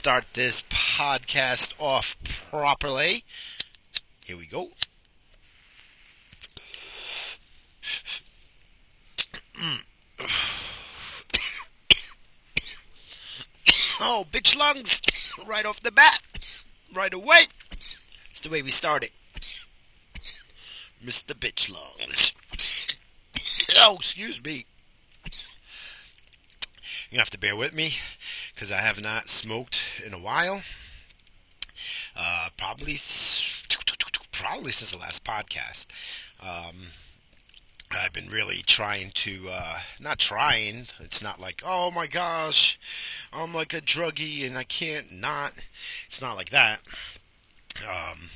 start this podcast off properly. Here we go. oh, bitch lungs! Right off the bat. Right away. It's the way we started. Mr. Bitch Lungs. Oh, excuse me. You have to bear with me because I have not smoked in a while. Uh, probably, probably since the last podcast. Um, I've been really trying to, uh, not trying, it's not like, oh my gosh, I'm like a druggie and I can't not. It's not like that. Um,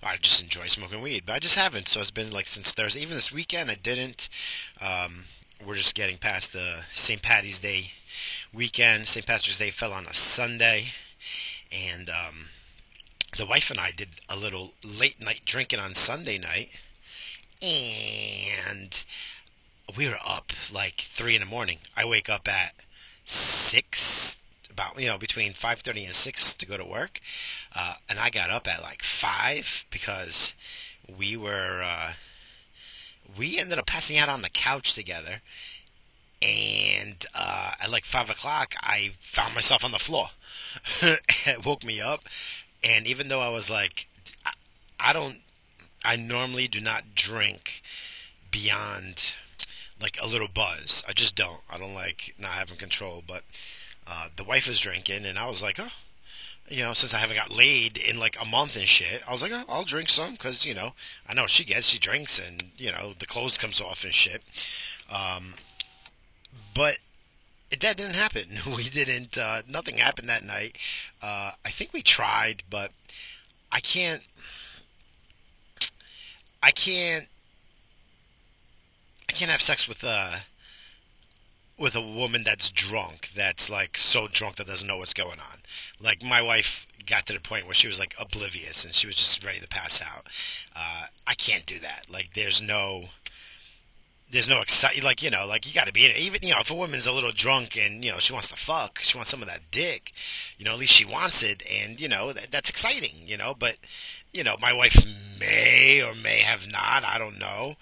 I just enjoy smoking weed, but I just haven't. So it's been like since Thursday. Even this weekend, I didn't. Um, we're just getting past the St. Patty's Day weekend. St. Patrick's Day fell on a Sunday, and um, the wife and I did a little late night drinking on Sunday night and we were up like three in the morning. I wake up at six, about you know between five thirty and six to go to work, uh, and I got up at like five because we were uh, we ended up passing out on the couch together, and uh, at like five o'clock I found myself on the floor. it woke me up, and even though I was like, I, I don't I normally do not drink beyond like a little buzz. I just don't. I don't like not having control. But uh, the wife was drinking, and I was like, oh, you know, since I haven't got laid in like a month and shit, I was like, oh, I'll drink some because you know I know she gets, she drinks, and you know the clothes comes off and shit. Um, but it, that didn't happen. We didn't. Uh, nothing happened that night. Uh, I think we tried, but I can't. I can't I can't have sex with a with a woman that's drunk, that's like so drunk that doesn't know what's going on. Like my wife got to the point where she was like oblivious and she was just ready to pass out. Uh, I can't do that. Like there's no there's no excite like you know like you got to be in it. Even you know if a woman's a little drunk and you know she wants to fuck she wants some of that dick you know at least she wants it and you know that, that's exciting you know but you know my wife may or may have not i don't know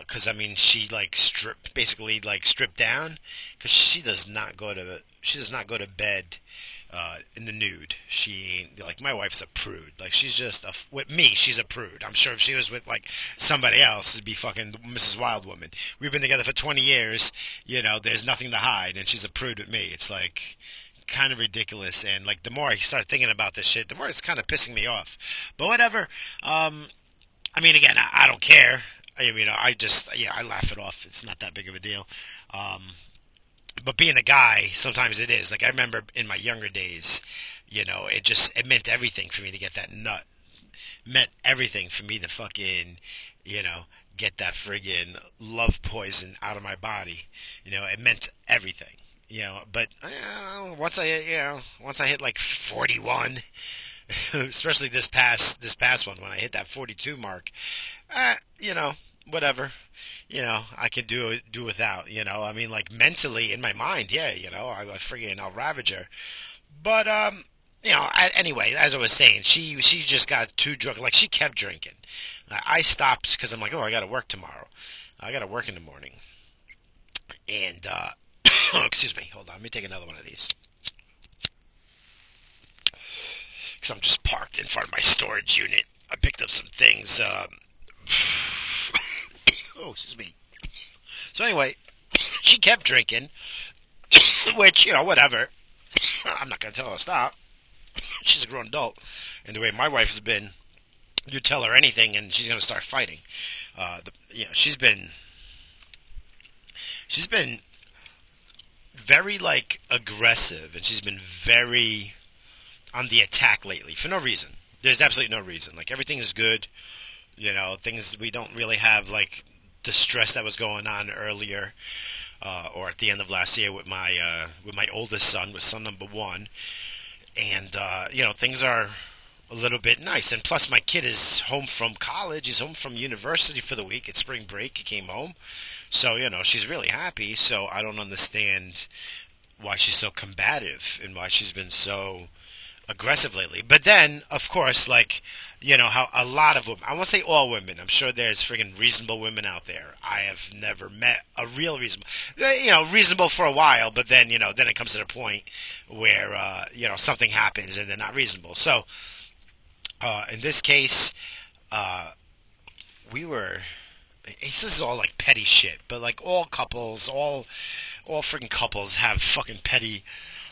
because uh, i mean she like stripped basically like stripped down because she does not go to she does not go to bed uh, in the nude. She like my wife's a prude. Like she's just a with me. She's a prude. I'm sure if she was with like somebody else, it'd be fucking Mrs. Wild Woman. We've been together for 20 years. You know, there's nothing to hide, and she's a prude with me. It's like kind of ridiculous. And like the more I start thinking about this shit, the more it's kind of pissing me off. But whatever. Um, I mean, again, I, I don't care. I mean, I just yeah, I laugh it off. It's not that big of a deal. Um, but being a guy, sometimes it is. Like I remember in my younger days, you know, it just it meant everything for me to get that nut. Meant everything for me to fucking, you know, get that friggin' love poison out of my body. You know, it meant everything. You know, but uh, once I, you know, once I hit like 41, especially this past this past one when I hit that 42 mark, uh, you know, whatever you know, I can do do without. You know, I mean, like mentally in my mind, yeah, you know, I, I friggin' I'll ravage her. But um, you know, I, anyway, as I was saying, she she just got too drunk. Like she kept drinking. I stopped because I'm like, oh, I got to work tomorrow. I got to work in the morning. And uh, excuse me, hold on, let me take another one of these. Because I'm just parked in front of my storage unit. I picked up some things. Um, Oh, excuse me. So anyway, she kept drinking, which, you know, whatever. I'm not going to tell her to stop. She's a grown adult. And the way my wife has been, you tell her anything and she's going to start fighting. Uh, the, you know, she's been, she's been very, like, aggressive and she's been very on the attack lately for no reason. There's absolutely no reason. Like, everything is good. You know, things we don't really have, like, the stress that was going on earlier, uh, or at the end of last year with my uh, with my oldest son, with son number one, and uh, you know things are a little bit nice. And plus, my kid is home from college. He's home from university for the week. It's spring break. He came home. So, you know, she's really happy. So I don't understand why she's so combative and why she's been so aggressive lately. But then, of course, like, you know, how a lot of women, I won't say all women, I'm sure there's friggin' reasonable women out there. I have never met a real reasonable, you know, reasonable for a while, but then, you know, then it comes to the point where, uh, you know, something happens and they're not reasonable. So, uh, in this case, uh, we were, this is all like petty shit, but like all couples, all, all friggin' couples have fucking petty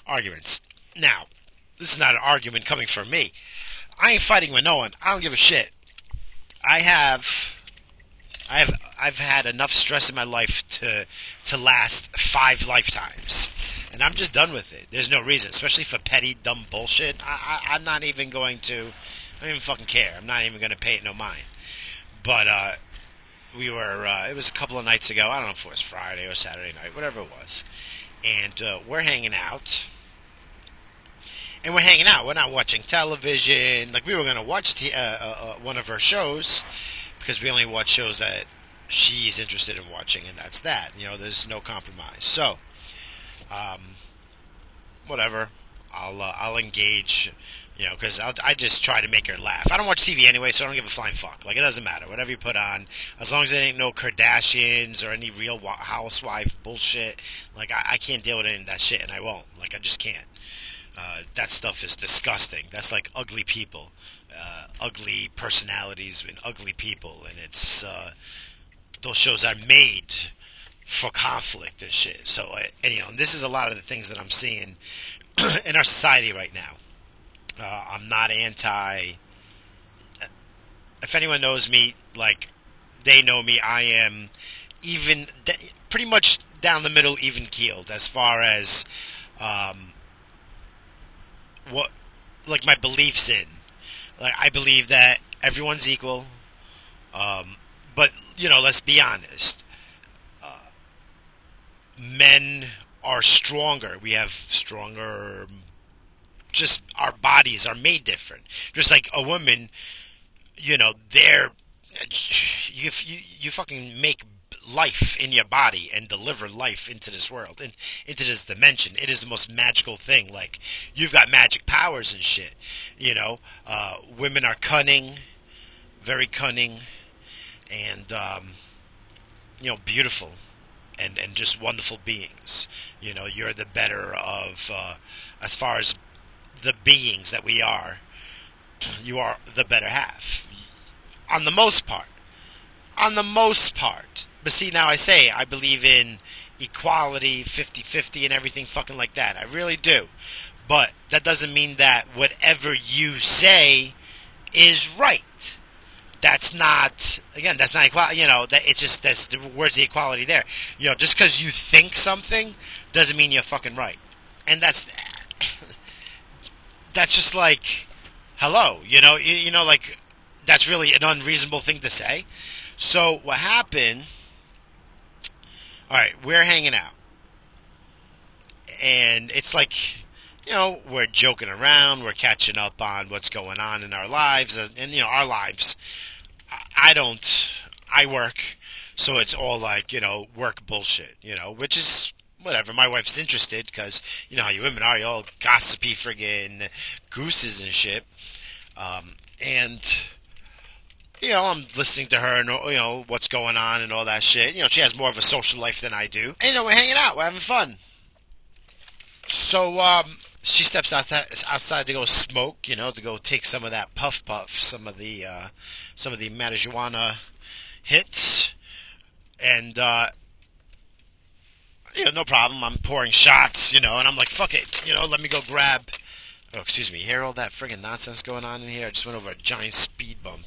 arguments. Now, this is not an argument coming from me. I ain't fighting with no one. I don't give a shit. I have I have I've had enough stress in my life to to last five lifetimes, and I'm just done with it. There's no reason, especially for petty dumb bullshit. I, I I'm not even going to. I don't even fucking care. I'm not even going to pay it no mind. But uh, we were. Uh, it was a couple of nights ago. I don't know if it was Friday or Saturday night, whatever it was, and uh, we're hanging out and we're hanging out. We're not watching television. Like we were going to watch t- uh, uh, uh, one of her shows because we only watch shows that she's interested in watching, and that's that. You know, there's no compromise. So, um, whatever. I'll uh, I'll engage. You know, because I just try to make her laugh. I don't watch TV anyway, so I don't give a flying fuck. Like it doesn't matter. Whatever you put on, as long as it ain't no Kardashians or any Real Housewife bullshit. Like I, I can't deal with any of that shit, and I won't. Like I just can't. Uh, that stuff is disgusting. That's like ugly people, uh, ugly personalities and ugly people, and it's uh, those shows are made for conflict and shit. So, and, you know, this is a lot of the things that I'm seeing in our society right now. Uh, I'm not anti. If anyone knows me, like they know me, I am even pretty much down the middle, even keeled as far as. Um, what like my beliefs in. Like I believe that everyone's equal. Um, but you know, let's be honest. Uh, men are stronger. We have stronger. Just our bodies are made different. Just like a woman, you know, they're you you, you fucking make life in your body and deliver life into this world and into this dimension. It is the most magical thing. Like you've got magic powers and shit. You know, uh, women are cunning, very cunning, and um, you know, beautiful. And, and just wonderful beings. You know, you're the better of, uh, as far as the beings that we are, you are the better half. On the most part. On the most part. But see, now I say I believe in equality, 50-50 and everything fucking like that. I really do. But that doesn't mean that whatever you say is right. That's not again. That's not equality. You know, that it's just that's the where's the equality there. You know, just because you think something doesn't mean you're fucking right. And that's that's just like hello. You know, you, you know, like that's really an unreasonable thing to say. So what happened? All right, we're hanging out. And it's like, you know, we're joking around, we're catching up on what's going on in our lives, and, you know, our lives. I don't, I work, so it's all like, you know, work bullshit, you know, which is whatever. My wife's interested because, you know how you women are, you all gossipy friggin' gooses and shit. Um, and you know, I'm listening to her and you know what's going on and all that shit. You know, she has more of a social life than I do. And you know, we're hanging out, we're having fun. So um, she steps outside, outside to go smoke. You know, to go take some of that puff puff, some of the uh, some of the marijuana hits, and uh, you know, no problem. I'm pouring shots, you know, and I'm like, fuck it, you know, let me go grab. Oh, excuse me. Hear all that friggin' nonsense going on in here? I just went over a giant speed bump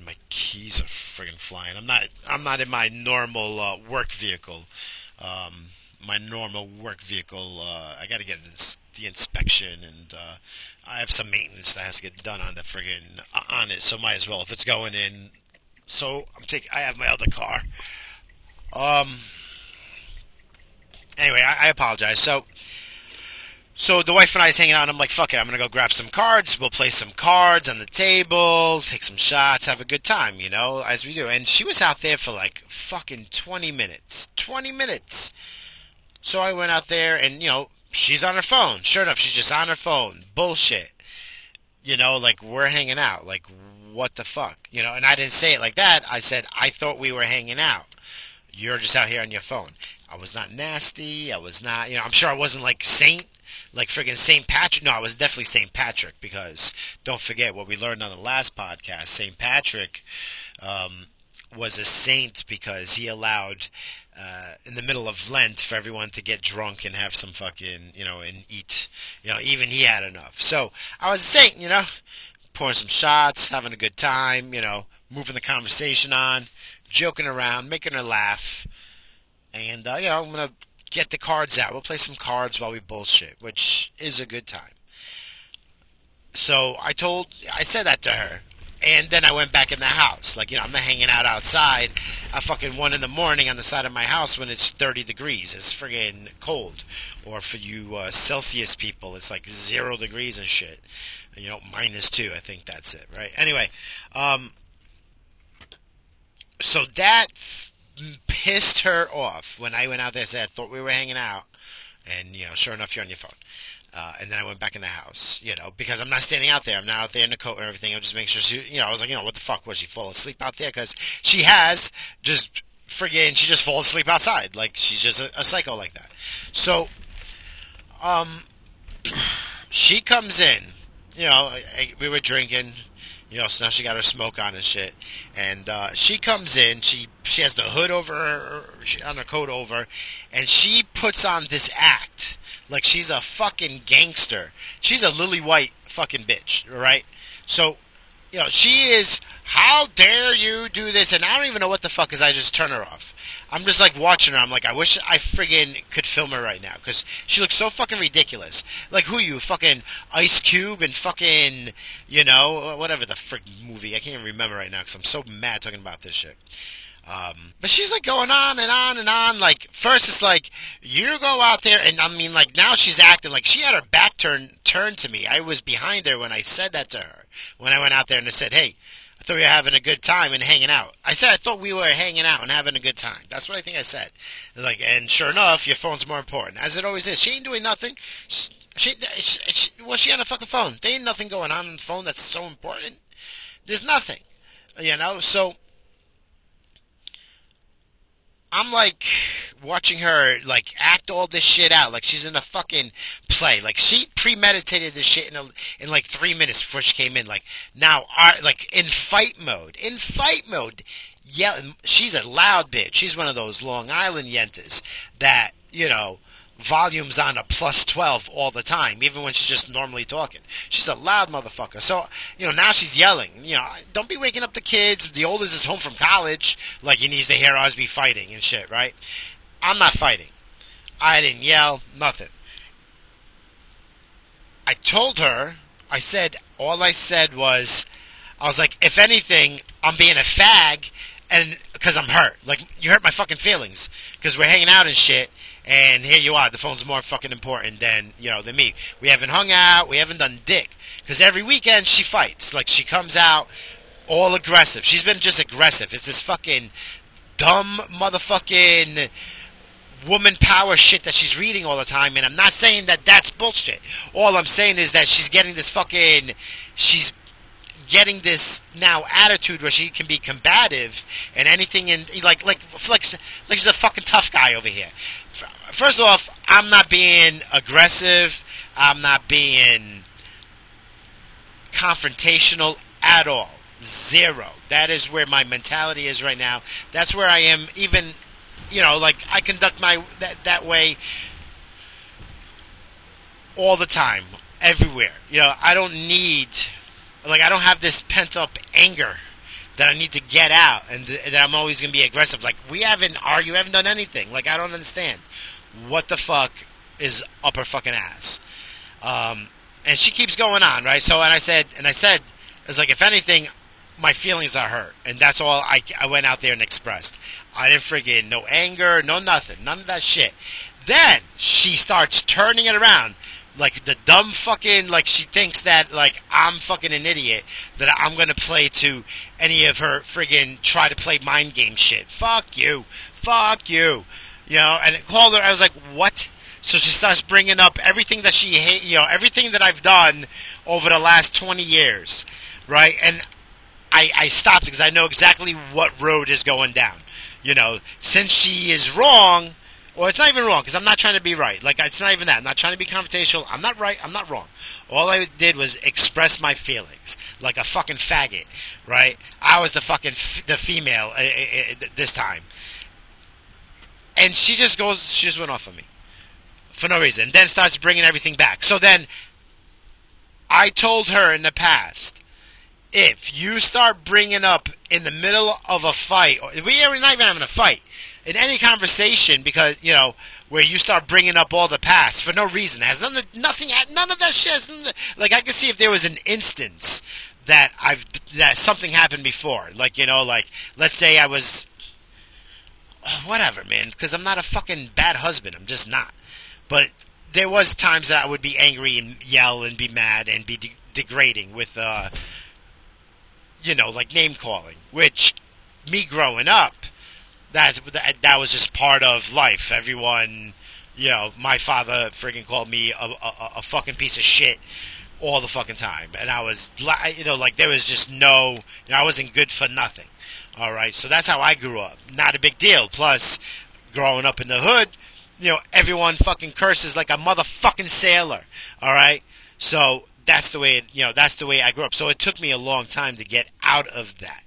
and my keys are friggin' flying. I'm not I'm not in my normal uh, work vehicle. Um, my normal work vehicle. Uh, I got to get the inspection, and uh, I have some maintenance that has to get done on the friggin' uh, on it. So might as well if it's going in. So I'm taking. I have my other car. Um. Anyway, I, I apologize. So. So the wife and I is hanging out, and I'm like, fuck it, I'm gonna go grab some cards. We'll play some cards on the table, take some shots, have a good time, you know, as we do. And she was out there for like fucking 20 minutes. 20 minutes. So I went out there, and, you know, she's on her phone. Sure enough, she's just on her phone. Bullshit. You know, like, we're hanging out. Like, what the fuck? You know, and I didn't say it like that. I said, I thought we were hanging out. You're just out here on your phone. I was not nasty. I was not, you know, I'm sure I wasn't like Saint like friggin' St. Patrick. No, it was definitely St. Patrick because don't forget what we learned on the last podcast. St. Patrick um, was a saint because he allowed uh, in the middle of Lent for everyone to get drunk and have some fucking, you know, and eat. You know, even he had enough. So I was a saint, you know, pouring some shots, having a good time, you know, moving the conversation on, joking around, making her laugh. And, uh, you know, I'm going to get the cards out. We'll play some cards while we bullshit, which is a good time. So I told, I said that to her. And then I went back in the house. Like, you know, I'm not hanging out outside at fucking 1 in the morning on the side of my house when it's 30 degrees. It's friggin' cold. Or for you uh, Celsius people, it's like 0 degrees and shit. You know, minus 2, I think that's it, right? Anyway, um, so that pissed her off when I went out there said, I thought we were hanging out. And, you know, sure enough, you're on your phone. Uh, and then I went back in the house, you know, because I'm not standing out there. I'm not out there in the coat and everything. I'm just making sure she, you know, I was like, you know, what the fuck was she fall asleep out there? Because she has just friggin', she just falls asleep outside. Like, she's just a, a psycho like that. So, um, she comes in, you know, I, I, we were drinking, you know, so now she got her smoke on and shit. And uh, she comes in. She she has the hood over her, she, on her coat over, and she puts on this act like she's a fucking gangster. She's a lily white fucking bitch, right? So, you know, she is. How dare you do this? And I don't even know what the fuck is. I just turn her off. I'm just like watching her. I'm like, I wish I friggin' could film her right now because she looks so fucking ridiculous. Like, who you fucking Ice Cube and fucking, you know, whatever the frick movie. I can't even remember right now because I'm so mad talking about this shit. Um, but she's like going on and on and on. Like first, it's like you go out there, and I mean, like now she's acting like she had her back turned turned to me. I was behind her when I said that to her. When I went out there and I said, "Hey, I thought we were having a good time and hanging out. I said I thought we were hanging out and having a good time. That's what I think I said. Like, and sure enough, your phone's more important, as it always is. She ain't doing nothing. She, she, she, what's she on a fucking phone? There ain't nothing going on on the phone that's so important. There's nothing, you know. So I'm like watching her like act all this shit out like she's in a fucking play. Like she premeditated this shit in a, in like three minutes before she came in. Like now, like in fight mode, in fight mode, yelling. She's a loud bitch. She's one of those Long Island yentas that you know volumes on a plus 12 all the time, even when she's just normally talking. She's a loud motherfucker. So, you know, now she's yelling. You know, don't be waking up the kids. The oldest is home from college. Like, he needs to hear us be fighting and shit, right? I'm not fighting. I didn't yell, nothing. I told her, I said, all I said was, I was like, if anything, I'm being a fag and because I'm hurt. Like you hurt my fucking feelings because we're hanging out and shit, and here you are. The phone's more fucking important than you know than me. We haven't hung out. We haven't done dick because every weekend she fights. Like she comes out all aggressive. She's been just aggressive. It's this fucking dumb motherfucking woman power shit that she's reading all the time and I'm not saying that that's bullshit. All I'm saying is that she's getting this fucking she's getting this now attitude where she can be combative and anything in like like like like she's a fucking tough guy over here. First off, I'm not being aggressive. I'm not being confrontational at all. Zero. That is where my mentality is right now. That's where I am. Even, you know, like I conduct my that that way all the time, everywhere. You know, I don't need like I don't have this pent up anger that I need to get out, and th- that I'm always going to be aggressive. Like we haven't argued, haven't done anything. Like I don't understand what the fuck is up her fucking ass. Um, and she keeps going on, right? So, and I said, and I said, it's like if anything, my feelings are hurt, and that's all I, I went out there and expressed. I didn't friggin' no anger, no nothing, none of that shit. Then she starts turning it around like the dumb fucking like she thinks that like I'm fucking an idiot that I'm gonna play to any of her friggin' try to play mind game shit. Fuck you, fuck you, you know. And it called her. I was like, what? So she starts bringing up everything that she hate, you know, everything that I've done over the last 20 years, right? And I, I stopped because I know exactly what road is going down. You know, since she is wrong, or it's not even wrong because I'm not trying to be right. Like it's not even that. I'm not trying to be confrontational. I'm not right. I'm not wrong. All I did was express my feelings like a fucking faggot, right? I was the fucking f- the female uh, uh, uh, this time, and she just goes. She just went off on me for no reason. And then starts bringing everything back. So then I told her in the past, if you start bringing up in the middle of a fight, or we are not even having a fight, in any conversation, because you know where you start bringing up all the past for no reason, has none, nothing, none of that shit. Has, like I can see if there was an instance that I've that something happened before, like you know, like let's say I was, whatever, man, because I'm not a fucking bad husband. I'm just not. But there was times that I would be angry and yell and be mad and be de- degrading with, uh, you know, like name calling. Which me growing up, that, that was just part of life. Everyone, you know, my father friggin' called me a, a, a fucking piece of shit all the fucking time, and I was, you know, like there was just no, you know, I wasn't good for nothing. All right, so that's how I grew up. Not a big deal. Plus, growing up in the hood, you know, everyone fucking curses like a motherfucking sailor. All right, so that's the way you know that's the way I grew up. So it took me a long time to get out of that.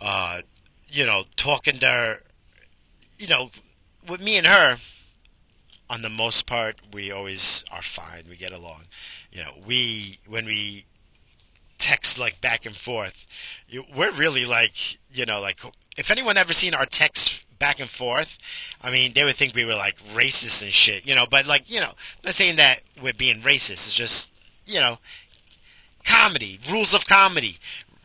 Uh, you know, talking to her, you know, with me and her, on the most part, we always are fine. We get along. You know, we when we text like back and forth, we're really like you know like if anyone ever seen our text back and forth, I mean, they would think we were like racist and shit, you know. But like, you know, I'm not saying that we're being racist. It's just, you know, comedy, rules of comedy.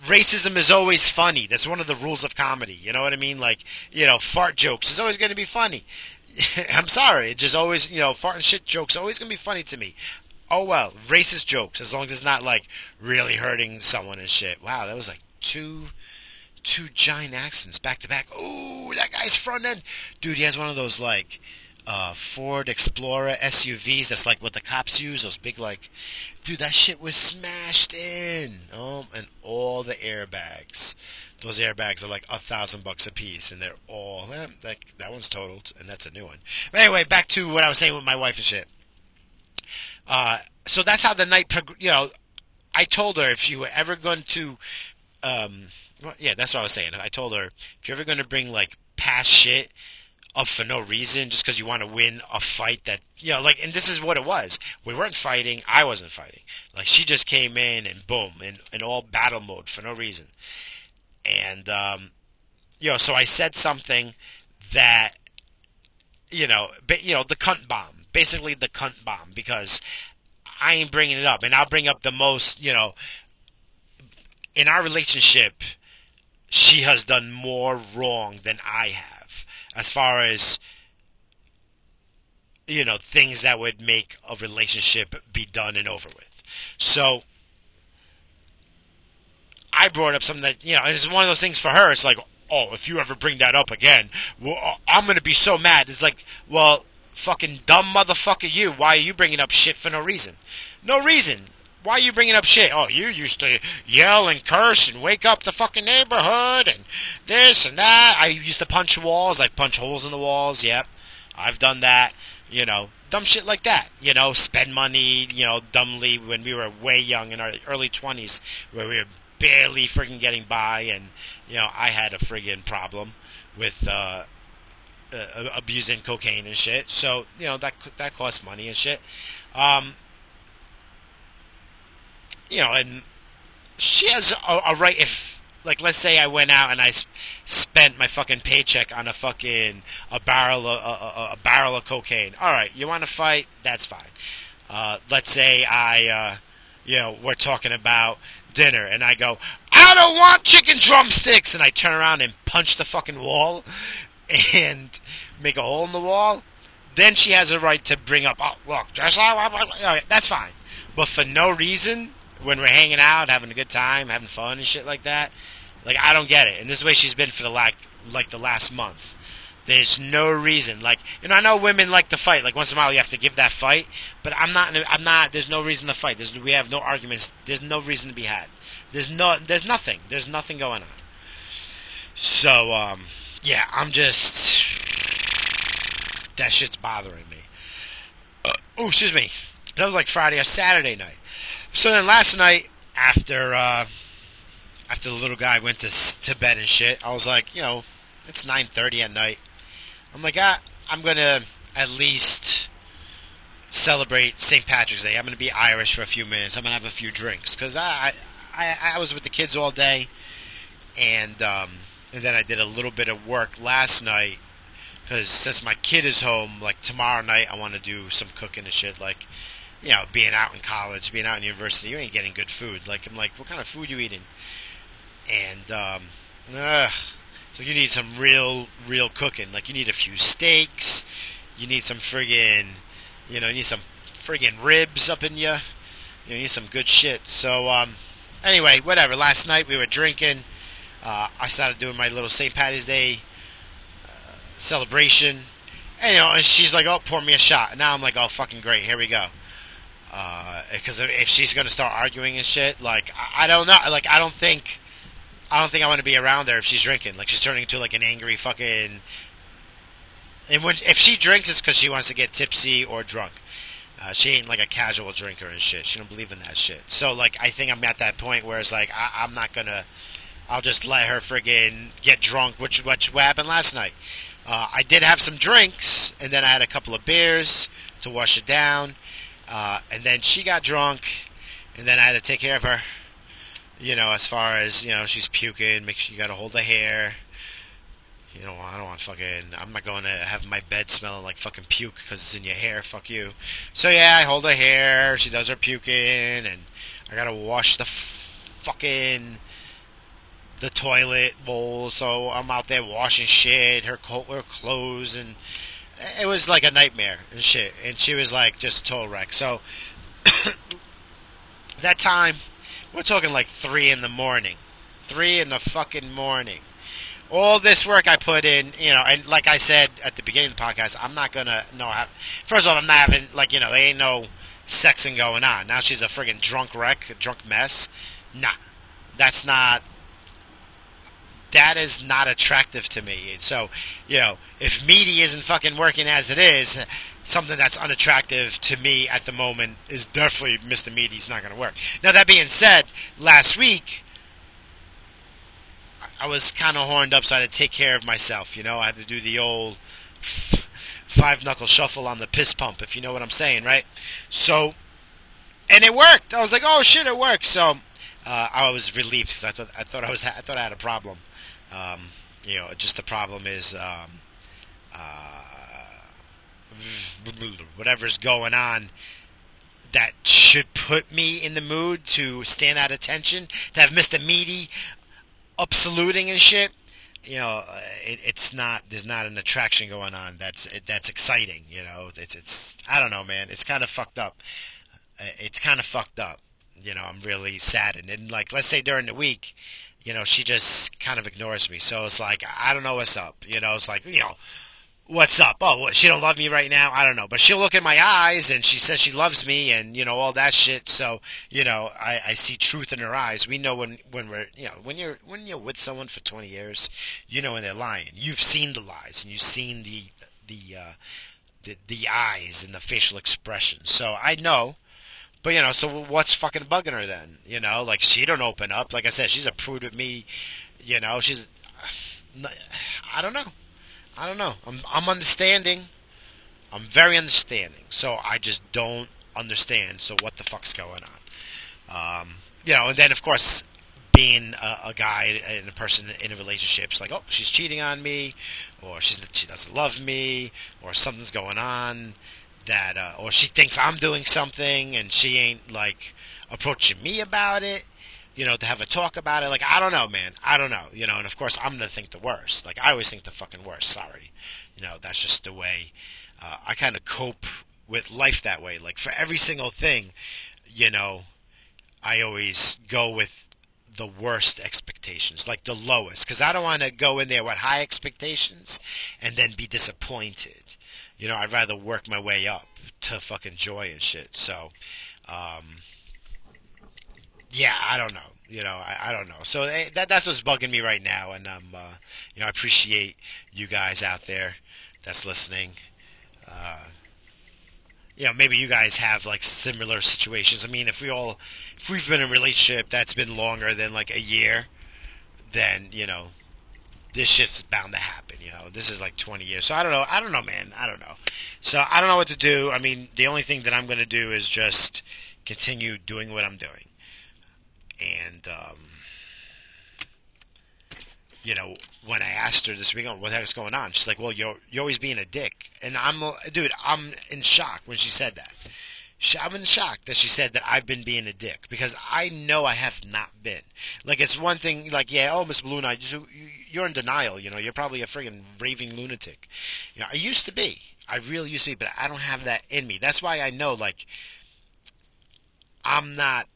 Racism is always funny. That's one of the rules of comedy. You know what I mean? Like, you know, fart jokes is always going to be funny. I'm sorry, it's just always, you know, fart and shit jokes always going to be funny to me. Oh well, racist jokes as long as it's not like really hurting someone and shit. Wow, that was like two two giant accidents back to back. Oh, that guy's front end, dude. He has one of those like uh, Ford Explorer SUVs. That's like what the cops use. Those big like, dude. That shit was smashed in. Oh, and all the airbags. Those airbags are like a thousand bucks a piece, and they're all eh, that that one's totaled, and that's a new one. But anyway, back to what I was saying with my wife and shit. Uh, so that's how the night, prog- you know, I told her if you were ever going to um, well, yeah, that's what I was saying. I told her if you're ever going to bring like past shit up for no reason, just because you want to win a fight that you know, like, and this is what it was. We weren't fighting. I wasn't fighting. Like she just came in and boom, in, in all battle mode for no reason. And um, you know, so I said something that you know, but you know, the cunt bomb, basically the cunt bomb, because I ain't bringing it up, and I'll bring up the most, you know, in our relationship, she has done more wrong than I have, as far as you know things that would make a relationship be done and over with. So I brought up something that you know, it's one of those things for her. It's like, oh, if you ever bring that up again, well, uh, I'm gonna be so mad. It's like, well, fucking dumb motherfucker, you. Why are you bringing up shit for no reason? No reason. Why are you bringing up shit? Oh, you used to yell and curse and wake up the fucking neighborhood and this and that. I used to punch walls, like punch holes in the walls. Yep, I've done that. You know, dumb shit like that. You know, spend money. You know, dumbly when we were way young in our early twenties, where we were barely freaking getting by, and you know, I had a friggin' problem with. Uh, uh, abusing cocaine and shit, so you know that that costs money and shit. Um, you know, and she has a, a, right if, like, let's say I went out and I spent my fucking paycheck on a fucking a barrel of, a, a barrel of cocaine. All right, you want to fight? That's fine. Uh, let's say I, uh, you know, we're talking about dinner, and I go, I don't want chicken drumsticks, and I turn around and punch the fucking wall, and make a hole in the wall. then she has a right to bring up, oh, look, that's fine. But for no reason, when we're hanging out, having a good time, having fun and shit like that, like I don't get it. And this is the way she's been for the like like the last month. There's no reason. Like you know, I know women like to fight. Like once in a while, you have to give that fight. But I'm not. I'm not. There's no reason to fight. There's, we have no arguments. There's no reason to be had. There's no. There's nothing. There's nothing going on. So um, yeah, I'm just. That shit's bothering me. Uh, oh, excuse me. That was like Friday or Saturday night. So then last night, after uh, after the little guy went to to bed and shit, I was like, you know, it's 9:30 at night. I'm like, ah, I'm gonna at least celebrate St. Patrick's Day. I'm gonna be Irish for a few minutes. I'm gonna have a few drinks because I, I I was with the kids all day, and um, and then I did a little bit of work last night because since my kid is home, like tomorrow night, I want to do some cooking and shit. Like, you know, being out in college, being out in university, you ain't getting good food. Like, I'm like, what kind of food you eating? And um, ugh, so you need some real, real cooking. Like you need a few steaks. You need some friggin', you know, you need some friggin' ribs up in you. You, know, you need some good shit. So, um, anyway, whatever. Last night we were drinking. Uh, I started doing my little St. Patty's Day uh, celebration. And, you know, and she's like, oh, pour me a shot. And now I'm like, oh, fucking great. Here we go. Because uh, if she's going to start arguing and shit, like, I, I don't know. Like, I don't think I don't think I want to be around her if she's drinking. Like she's turning into like an angry fucking. And when if she drinks, it's because she wants to get tipsy or drunk. Uh, she ain't like a casual drinker and shit. She don't believe in that shit. So like, I think I'm at that point where it's like I, am not gonna. I'll just let her friggin' get drunk, which which what happened last night. Uh, I did have some drinks, and then I had a couple of beers to wash it down, uh, and then she got drunk, and then I had to take care of her you know, as far as, you know, she's puking, make sure you gotta hold the hair. You know, I don't want fucking, I'm not going to have my bed smelling like fucking puke because it's in your hair, fuck you. So yeah, I hold her hair, she does her puking, and I gotta wash the fucking, the toilet bowl, so I'm out there washing shit, her, co- her clothes, and it was like a nightmare and shit. And she was like just a total wreck. So, that time, we're talking like three in the morning. Three in the fucking morning. All this work I put in, you know, and like I said at the beginning of the podcast, I'm not gonna know how. First of all, I'm not having like you know, there ain't no sexing going on. Now she's a friggin' drunk wreck, a drunk mess. Nah, that's not. That is not attractive to me. So, you know, if meaty isn't fucking working as it is, something that's unattractive to me at the moment is definitely Mr. Meaty's not going to work. Now, that being said, last week, I was kind of horned up, so I had to take care of myself. You know, I had to do the old five knuckle shuffle on the piss pump, if you know what I'm saying, right? So, and it worked. I was like, oh shit, it worked. So, uh, I was relieved because I thought I thought I was I thought I had a problem. Um, you know, just the problem is. Um, uh, whatever's going on that should put me in the mood to stand at attention, to have Mr. Meaty up saluting and shit. You know, it, it's not. There's not an attraction going on. That's it, that's exciting. You know, it's it's. I don't know, man. It's kind of fucked up. Uh, it's kind of fucked up. You know, I'm really saddened. And like, let's say during the week, you know, she just kind of ignores me. So it's like, I don't know what's up. You know, it's like, you know, what's up? Oh, she don't love me right now. I don't know, but she'll look in my eyes and she says she loves me and you know all that shit. So you know, I, I see truth in her eyes. We know when when we're you know when you're when you're with someone for 20 years, you know when they're lying. You've seen the lies and you've seen the the uh, the the eyes and the facial expression. So I know. But you know, so what's fucking bugging her then? You know, like she don't open up. Like I said, she's a prude with me. You know, she's. I don't know. I don't know. I'm I'm understanding. I'm very understanding. So I just don't understand. So what the fuck's going on? Um, you know, and then of course, being a, a, guy and a person in a relationship, it's like, oh, she's cheating on me, or she's she doesn't love me, or something's going on that, uh, or she thinks I'm doing something and she ain't like approaching me about it. you know, to have a talk about it. Like, I don't know, man. I don't know, you know. And of course, I'm gonna think the worst. Like, I always think the fucking worst. Sorry, you know. That's just the way uh, I kind of cope with life that way. Like, for every single thing, you know, I always go with the worst expectations, like the lowest, because I don't want to go in there with high expectations and then be disappointed. You know, I'd rather work my way up to fucking joy and shit. So, um, yeah, I don't know. You know, I, I don't know. So eh, that that's what's bugging me right now, and um, uh, you know, I appreciate you guys out there that's listening. Uh, you know, maybe you guys have like similar situations. I mean, if we all, if we've been in a relationship that's been longer than like a year, then you know, this shit's bound to happen. You know, this is like 20 years. So I don't know. I don't know, man. I don't know. So I don't know what to do. I mean, the only thing that I'm going to do is just continue doing what I'm doing and um, you know, when I asked her this weekend what the heck's going on, she's like, "Well, you're you're always being a dick," and I'm, dude, I'm in shock when she said that. I'm in shock that she said that I've been being a dick because I know I have not been. Like it's one thing, like yeah, oh Miss Balloon, you're in denial. You know, you're probably a friggin' raving lunatic. You know, I used to be. I really used to be, but I don't have that in me. That's why I know, like, I'm not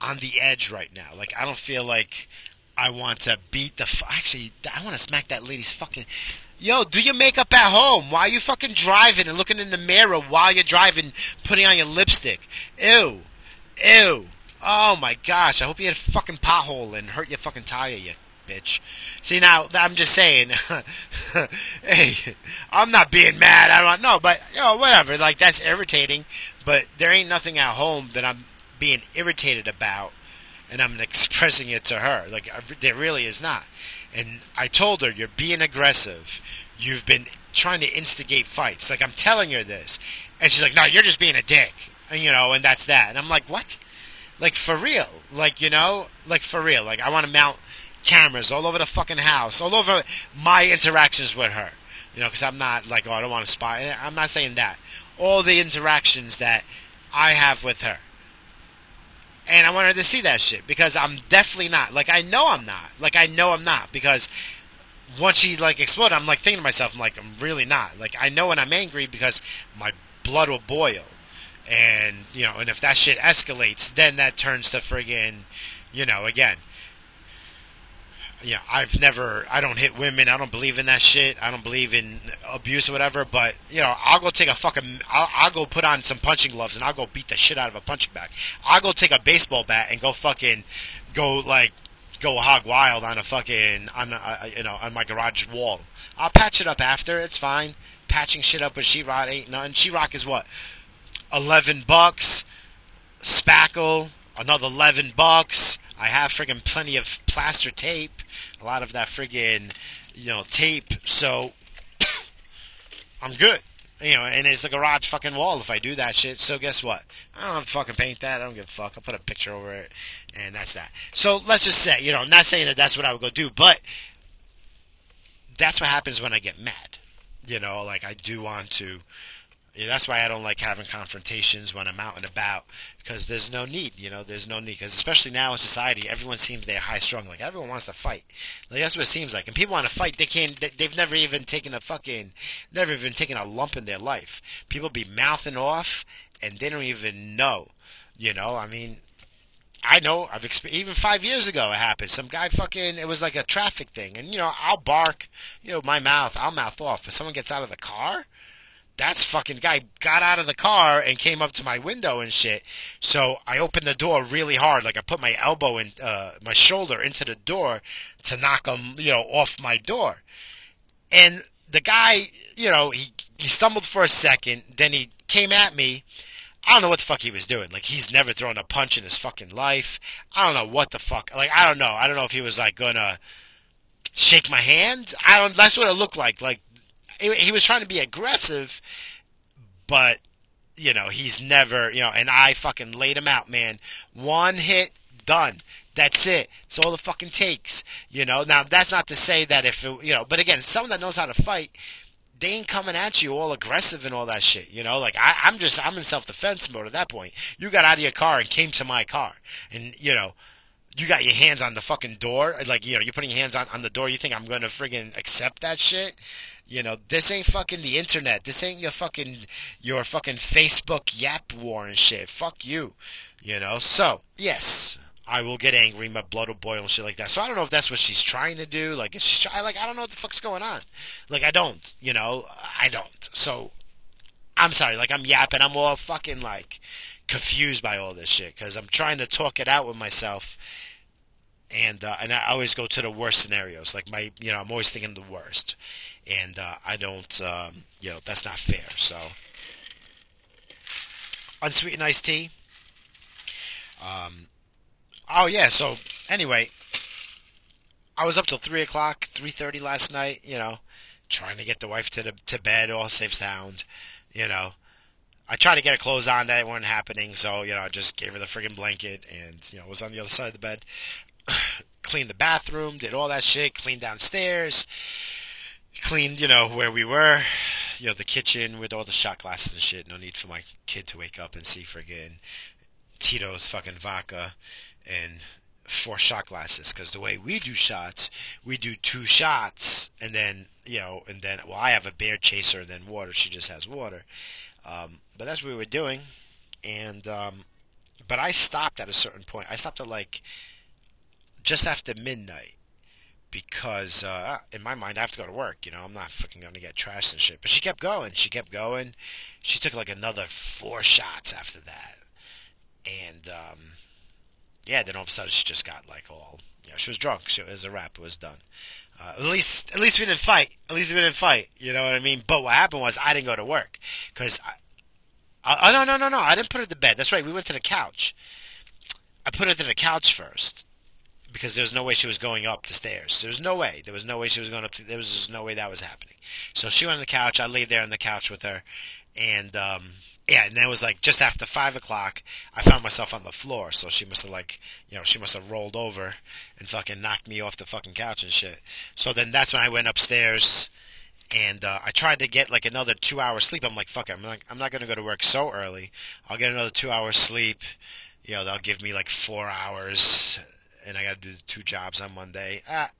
on the edge right now. Like I don't feel like I want to beat the. F- Actually, I want to smack that lady's fucking. Yo, do your makeup at home. Why are you fucking driving and looking in the mirror while you're driving, putting on your lipstick? Ew, ew. Oh my gosh! I hope you had a fucking pothole and hurt your fucking tire, you bitch. See now, I'm just saying. hey, I'm not being mad. I don't know, but you know, whatever. Like that's irritating. But there ain't nothing at home that I'm being irritated about, and I'm expressing it to her. Like uh, there really is not. And I told her, "You're being aggressive. You've been trying to instigate fights. Like I'm telling her this." And she's like, "No, you're just being a dick." And you know, and that's that. And I'm like, "What?" Like for real? Like you know, like for real? Like I want to mount cameras all over the fucking house, all over my interactions with her. You know, because I'm not like, oh, I don't want to spy. I'm not saying that. All the interactions that I have with her and I wanted to see that shit because I'm definitely not. Like I know I'm not. Like I know I'm not because once she like exploded, I'm like thinking to myself, I'm like I'm really not. Like I know when I'm angry because my blood will boil, and you know, and if that shit escalates, then that turns to friggin', you know, again, yeah, I've never, I don't hit women. I don't believe in that shit. I don't believe in abuse or whatever. But you know, I'll go take a fucking, I'll, I'll go put on some punching gloves and I'll go beat the shit out of a punching bag. I'll go take a baseball bat and go fucking, go like, go hog wild on a fucking, on a, you know, on my garage wall. I'll patch it up after. It's fine. Patching shit up with sheetrock ain't nothing. Sheetrock is what, eleven bucks. Spackle, another eleven bucks. I have friggin' plenty of plaster tape, a lot of that friggin' you know tape, so I'm good. You know, and it's the garage fucking wall if I do that shit. So guess what? I don't have to fucking paint that. I don't give a fuck. I'll put a picture over it, and that's that. So let's just say, you know, I'm not saying that that's what I would go do, but that's what happens when I get mad. You know, like I do want to that's why I don't like having confrontations when I'm out and about because there's no need. You know, there's no need because especially now in society, everyone seems they're high strung. Like everyone wants to fight. Like that's what it seems like. And people want to fight. They can't. They've never even taken a fucking, never even taken a lump in their life. People be mouthing off and they don't even know. You know, I mean, I know I've experienced even five years ago it happened. Some guy fucking it was like a traffic thing, and you know I'll bark, you know my mouth, I'll mouth off. If someone gets out of the car, that's fucking guy got out of the car and came up to my window and shit. So I opened the door really hard, like I put my elbow and uh, my shoulder into the door to knock him, you know, off my door. And the guy, you know, he he stumbled for a second, then he came at me. I don't know what the fuck he was doing. Like he's never thrown a punch in his fucking life. I don't know what the fuck. Like I don't know. I don't know if he was like gonna shake my hand. I don't. That's what it looked like. Like he was trying to be aggressive, but you know he's never you know. And I fucking laid him out, man. One hit, done. That's it. It's all the fucking takes. You know. Now that's not to say that if it, you know, but again, someone that knows how to fight, they ain't coming at you all aggressive and all that shit. You know, like I, I'm just I'm in self defense mode at that point. You got out of your car and came to my car, and you know, you got your hands on the fucking door, like you know, you're putting your hands on on the door. You think I'm gonna friggin' accept that shit? You know, this ain't fucking the internet. This ain't your fucking your fucking Facebook yap war and shit. Fuck you. You know. So yes, I will get angry. My blood will boil and shit like that. So I don't know if that's what she's trying to do. Like, is she try, like I don't know what the fuck's going on. Like I don't. You know, I don't. So I'm sorry. Like I'm yapping. I'm all fucking like confused by all this shit because I'm trying to talk it out with myself and uh, and I always go to the worst scenarios. Like my, you know, I'm always thinking the worst, and uh, I don't, um, you know, that's not fair. So, unsweetened iced tea. Um, oh yeah. So anyway, I was up till three o'clock, three thirty last night. You know, trying to get the wife to the to bed, all safe sound. You know. I tried to get her clothes on, that weren't happening, so, you know, I just gave her the friggin' blanket and, you know, was on the other side of the bed. cleaned the bathroom, did all that shit, cleaned downstairs, cleaned, you know, where we were, you know, the kitchen with all the shot glasses and shit. No need for my kid to wake up and see friggin' Tito's fucking vodka and four shot glasses. Because the way we do shots, we do two shots and then, you know, and then, well, I have a bear chaser and then water. She just has water. Um, but that's what we were doing. And, um, but I stopped at a certain point. I stopped at like just after midnight because uh, in my mind I have to go to work. You know, I'm not fucking going to get trashed and shit. But she kept going. She kept going. She took like another four shots after that, and um, yeah, then all of a sudden she just got like all. You know, she was drunk. She, was a wrap. It was done. Uh, at least, at least we didn't fight. At least we didn't fight. You know what I mean? But what happened was I didn't go to work because. Oh no no no no! I didn't put her to bed. That's right. We went to the couch. I put her to the couch first, because there was no way she was going up the stairs. There was no way. There was no way she was going up. To, there was just no way that was happening. So she went on the couch. I laid there on the couch with her, and um, yeah, and then it was like just after five o'clock. I found myself on the floor. So she must have like, you know, she must have rolled over and fucking knocked me off the fucking couch and shit. So then that's when I went upstairs. And uh, I tried to get like another two hours sleep. I'm like, fuck it, I'm not, I'm not gonna go to work so early. I'll get another two hours sleep. You know, they'll give me like four hours and I got to do two jobs on Monday, ah,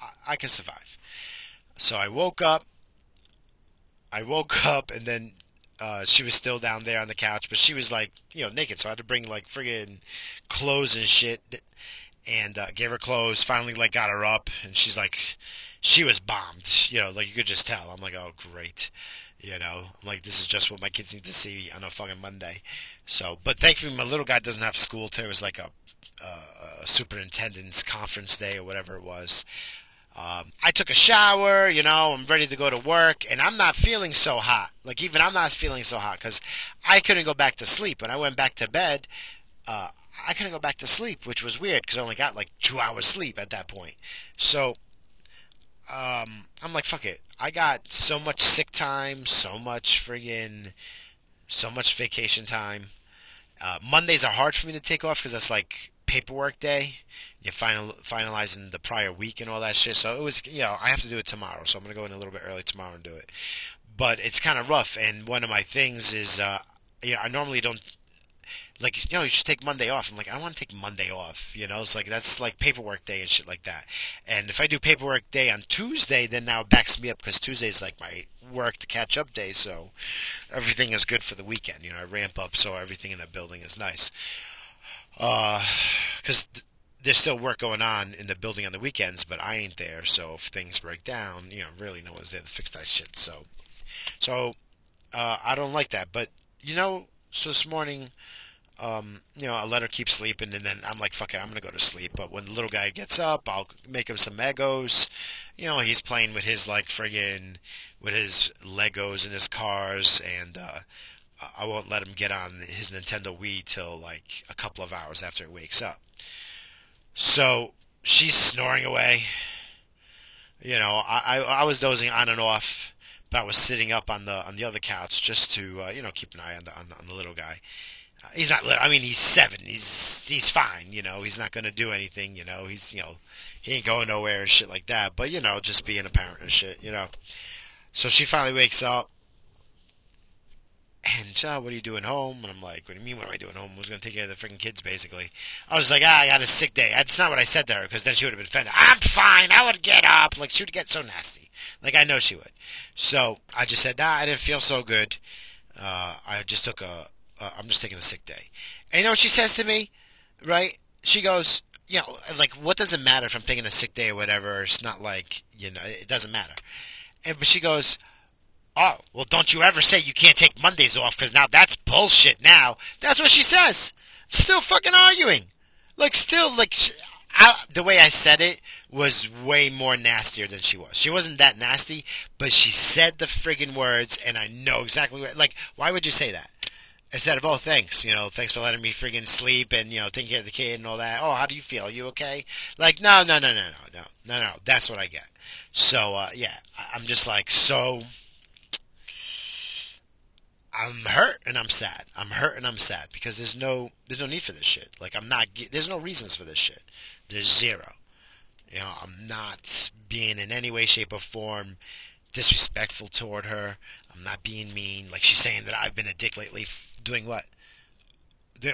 I, I can survive. So I woke up. I woke up and then uh, she was still down there on the couch, but she was like, you know, naked. So I had to bring like friggin' clothes and shit, and uh, gave her clothes. Finally, like, got her up, and she's like, she was bombed. You know, like you could just tell. I'm like, oh great. You know, I'm like, this is just what my kids need to see on a fucking Monday. So, but thankfully, my little guy doesn't have school today. It was like a uh, superintendent's conference day or whatever it was. Um, I took a shower, you know, I'm ready to go to work, and I'm not feeling so hot. Like, even I'm not feeling so hot because I couldn't go back to sleep. When I went back to bed, uh, I couldn't go back to sleep, which was weird because I only got like two hours sleep at that point. So, um, I'm like, fuck it. I got so much sick time, so much friggin', so much vacation time. Uh, Mondays are hard for me to take off because that's like paperwork day. You're final, finalizing the prior week and all that shit. So it was, you know, I have to do it tomorrow. So I'm going to go in a little bit early tomorrow and do it. But it's kind of rough. And one of my things is, uh, you know, I normally don't like you know you should take Monday off. I'm like I don't want to take Monday off. You know, it's like that's like paperwork day and shit like that. And if I do paperwork day on Tuesday, then now it backs me up because Tuesday is like my work to catch up day. So everything is good for the weekend. You know, I ramp up so everything in the building is nice because uh, th- there's still work going on in the building on the weekends, but I ain't there. So if things break down, you know, really no one's there to fix that shit. So, so uh, I don't like that. But you know, so this morning, um, you know, I let her keep sleeping, and then I'm like, fuck it, I'm gonna go to sleep. But when the little guy gets up, I'll make him some Legos. You know, he's playing with his like friggin' with his Legos and his cars, and uh, I won't let him get on his Nintendo Wii till like a couple of hours after he wakes up. So she's snoring away. You know, I, I, I was dozing on and off, but I was sitting up on the on the other couch just to uh, you know keep an eye on the on the, on the little guy. Uh, he's not little. I mean, he's seven. He's he's fine. You know, he's not going to do anything. You know, he's you know he ain't going nowhere shit like that. But you know, just being a parent and shit. You know. So she finally wakes up And uh, what are you doing home? And I'm like, what do you mean? What am I doing home? I was going to take care of the freaking kids, basically. I was like, ah, I got a sick day. That's not what I said to her, because then she would have been offended. I'm fine. I would get up. Like she would get so nasty. Like I know she would. So I just said, nah, I didn't feel so good. Uh, I just took a. I'm just taking a sick day. And you know what she says to me, right? She goes, you know, like what does it matter if I'm taking a sick day or whatever? It's not like you know, it doesn't matter. And but she goes, oh, well, don't you ever say you can't take Mondays off because now that's bullshit. Now that's what she says. Still fucking arguing, like still like. I, the way I said it was way more nastier than she was. She wasn't that nasty, but she said the friggin' words, and I know exactly what. Like, why would you say that? Instead of, oh, thanks, you know, thanks for letting me friggin' sleep and, you know, taking care of the kid and all that. Oh, how do you feel? Are you okay? Like, no, no, no, no, no, no, no, no. That's what I get. So, uh, yeah, I'm just like, so. I'm hurt and I'm sad. I'm hurt and I'm sad because there's no there's no need for this shit. Like I'm not there's no reasons for this shit. There's zero. You know, I'm not being in any way, shape, or form disrespectful toward her. I'm not being mean. Like she's saying that I've been a dick lately. Doing what?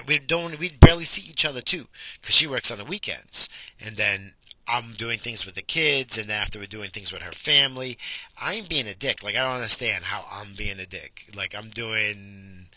We don't. We barely see each other too, because she works on the weekends, and then I'm doing things with the kids, and after we're doing things with her family, I'm being a dick. Like I don't understand how I'm being a dick. Like I'm doing,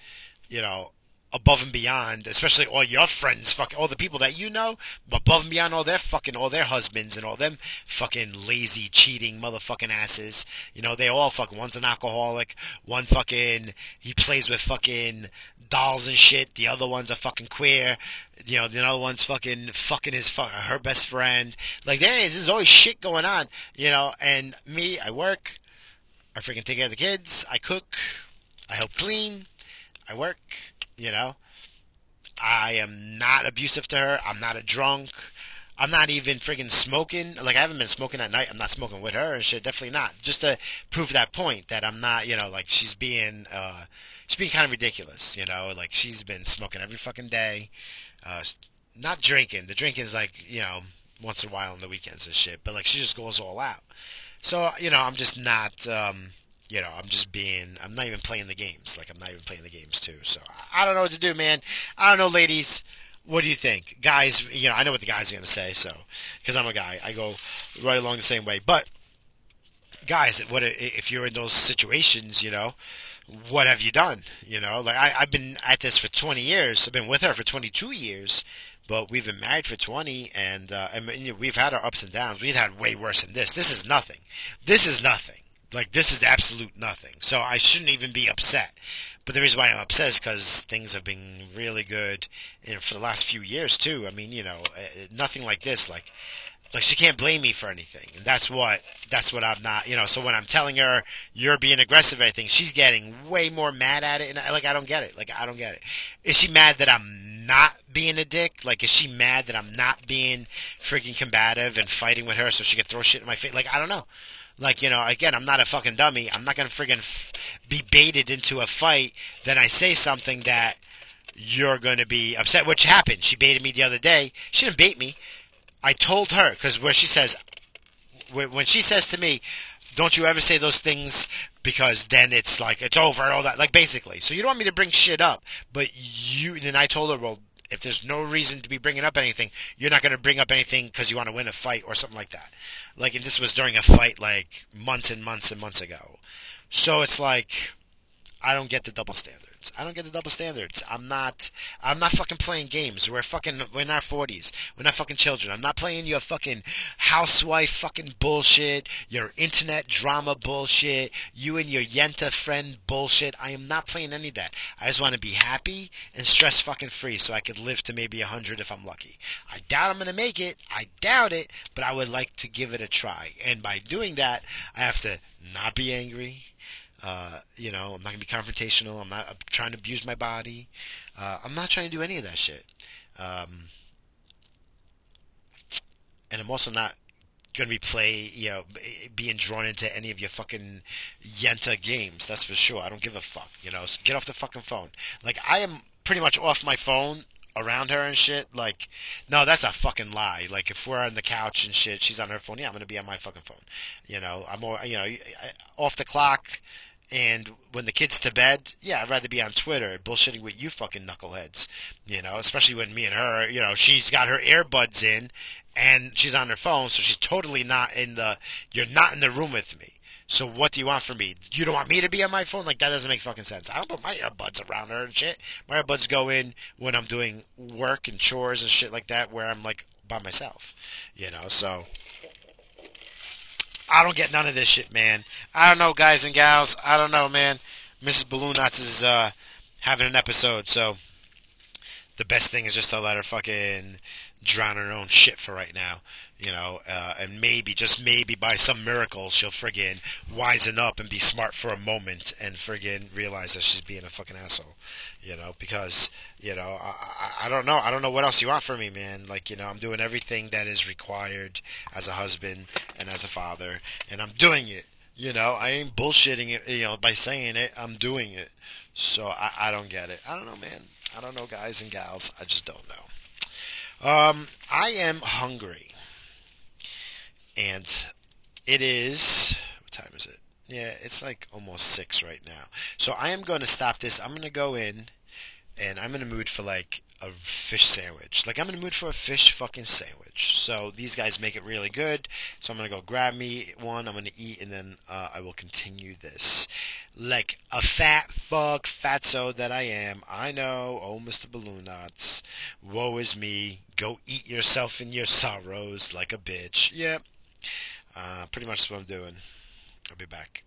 you know, above and beyond, especially all your friends, fuck all the people that you know, above and beyond all their fucking all their husbands and all them fucking lazy, cheating motherfucking asses. You know, they all fucking one's an alcoholic, one fucking he plays with fucking dolls and shit. The other one's a fucking queer. You know, the other one's fucking fucking his fuck her best friend. Like, hey, there's always shit going on. You know, and me, I work. I freaking take care of the kids. I cook. I help clean. I work. You know, I am not abusive to her. I'm not a drunk. I'm not even friggin' smoking. Like I haven't been smoking at night. I'm not smoking with her and shit. Definitely not. Just to prove that point that I'm not. You know, like she's being, uh, she's being kind of ridiculous. You know, like she's been smoking every fucking day. Uh, not drinking. The drinking is like you know once in a while on the weekends and shit. But like she just goes all out. So you know, I'm just not. Um, you know, I'm just being, I'm not even playing the games. Like, I'm not even playing the games, too. So, I don't know what to do, man. I don't know, ladies. What do you think? Guys, you know, I know what the guys are going to say, so, because I'm a guy. I go right along the same way. But, guys, what if you're in those situations, you know, what have you done? You know, like, I, I've been at this for 20 years. I've been with her for 22 years but we've been married for 20 and, uh, and you know, we've had our ups and downs. We've had way worse than this. This is nothing. This is nothing. Like this is absolute nothing. So I shouldn't even be upset. But the reason why I'm upset is because things have been really good for the last few years too. I mean, you know, uh, nothing like this. Like, like she can't blame me for anything, and that's what that's what I'm not. You know, so when I'm telling her you're being aggressive, I think she's getting way more mad at it, and I, like I don't get it. Like I don't get it. Is she mad that I'm not being a dick? Like, is she mad that I'm not being freaking combative and fighting with her so she can throw shit in my face? Like, I don't know. Like, you know, again, I'm not a fucking dummy. I'm not going to friggin' f- be baited into a fight. Then I say something that you're going to be upset, which happened. She baited me the other day. She didn't bait me. I told her, because where she says, when she says to me, don't you ever say those things because then it's like, it's over all that. Like, basically. So you don't want me to bring shit up. But you, and I told her, well, if there's no reason to be bringing up anything, you're not going to bring up anything because you want to win a fight or something like that. Like, and this was during a fight like months and months and months ago. So it's like, I don't get the double standard. I don't get the double standards. I'm not. I'm not fucking playing games. We're fucking. We're in our forties. We're not fucking children. I'm not playing your fucking housewife fucking bullshit. Your internet drama bullshit. You and your Yenta friend bullshit. I am not playing any of that. I just want to be happy and stress fucking free, so I could live to maybe a hundred if I'm lucky. I doubt I'm gonna make it. I doubt it, but I would like to give it a try. And by doing that, I have to not be angry uh, you know, I'm not gonna be confrontational. I'm not I'm trying to abuse my body. Uh, I'm not trying to do any of that shit. Um, and I'm also not gonna be play, you know, being drawn into any of your fucking Yenta games. That's for sure. I don't give a fuck. You know, so get off the fucking phone. Like I am pretty much off my phone around her and shit. Like, no, that's a fucking lie. Like, if we're on the couch and shit, she's on her phone. Yeah, I'm gonna be on my fucking phone. You know, I'm more, you know, off the clock And when the kid's to bed, yeah, I'd rather be on Twitter bullshitting with you fucking knuckleheads. You know, especially when me and her, you know, she's got her earbuds in and she's on her phone, so she's totally not in the, you're not in the room with me. So what do you want from me? You don't want me to be on my phone? Like that doesn't make fucking sense. I don't put my earbuds around her and shit. My earbuds go in when I'm doing work and chores and shit like that, where I'm like by myself. You know, so I don't get none of this shit, man. I don't know, guys and gals. I don't know, man. Mrs. Balloon Knots is uh, having an episode, so the best thing is just to let her fucking drown her own shit for right now you know, uh, and maybe, just maybe by some miracle, she'll friggin' wisen up and be smart for a moment and friggin' realize that she's being a fucking asshole, you know, because, you know, I, I, I don't know. I don't know what else you want from me, man. Like, you know, I'm doing everything that is required as a husband and as a father, and I'm doing it. You know, I ain't bullshitting it, you know, by saying it. I'm doing it. So I, I don't get it. I don't know, man. I don't know, guys and gals. I just don't know. Um, I am hungry and it is what time is it? Yeah, it's like almost six right now. So I am going to stop this. I'm going to go in, and I'm in a mood for like a fish sandwich. Like I'm in a mood for a fish fucking sandwich. So these guys make it really good. So I'm gonna go grab me one. I'm gonna eat, and then uh, I will continue this. Like a fat fuck, fatso that I am. I know. Oh, Mr. Balloon Knots. Woe is me. Go eat yourself in your sorrows like a bitch. Yep. Uh, pretty much what I'm doing. I'll be back.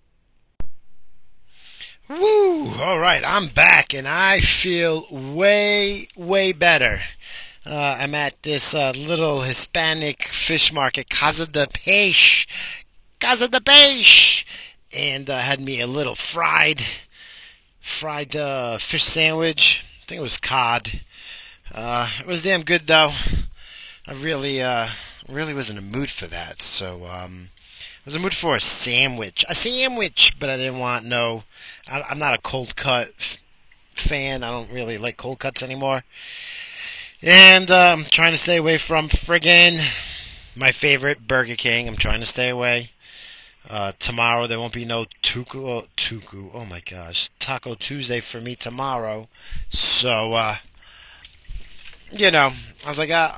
Woo! All right, I'm back and I feel way, way better. Uh, I'm at this uh, little Hispanic fish market, Casa de Peixe, Casa de Peixe, and uh, had me a little fried, fried uh, fish sandwich. I think it was cod. Uh, it was damn good though. I really, uh, really was in a mood for that. So um, I was in a mood for a sandwich, a sandwich, but I didn't want no. I, I'm not a cold cut f- fan. I don't really like cold cuts anymore. And I'm um, trying to stay away from friggin' my favorite Burger King. I'm trying to stay away. Uh, tomorrow there won't be no tuku, oh, tuku. Oh my gosh, Taco Tuesday for me tomorrow. So, uh, you know, I was like, uh,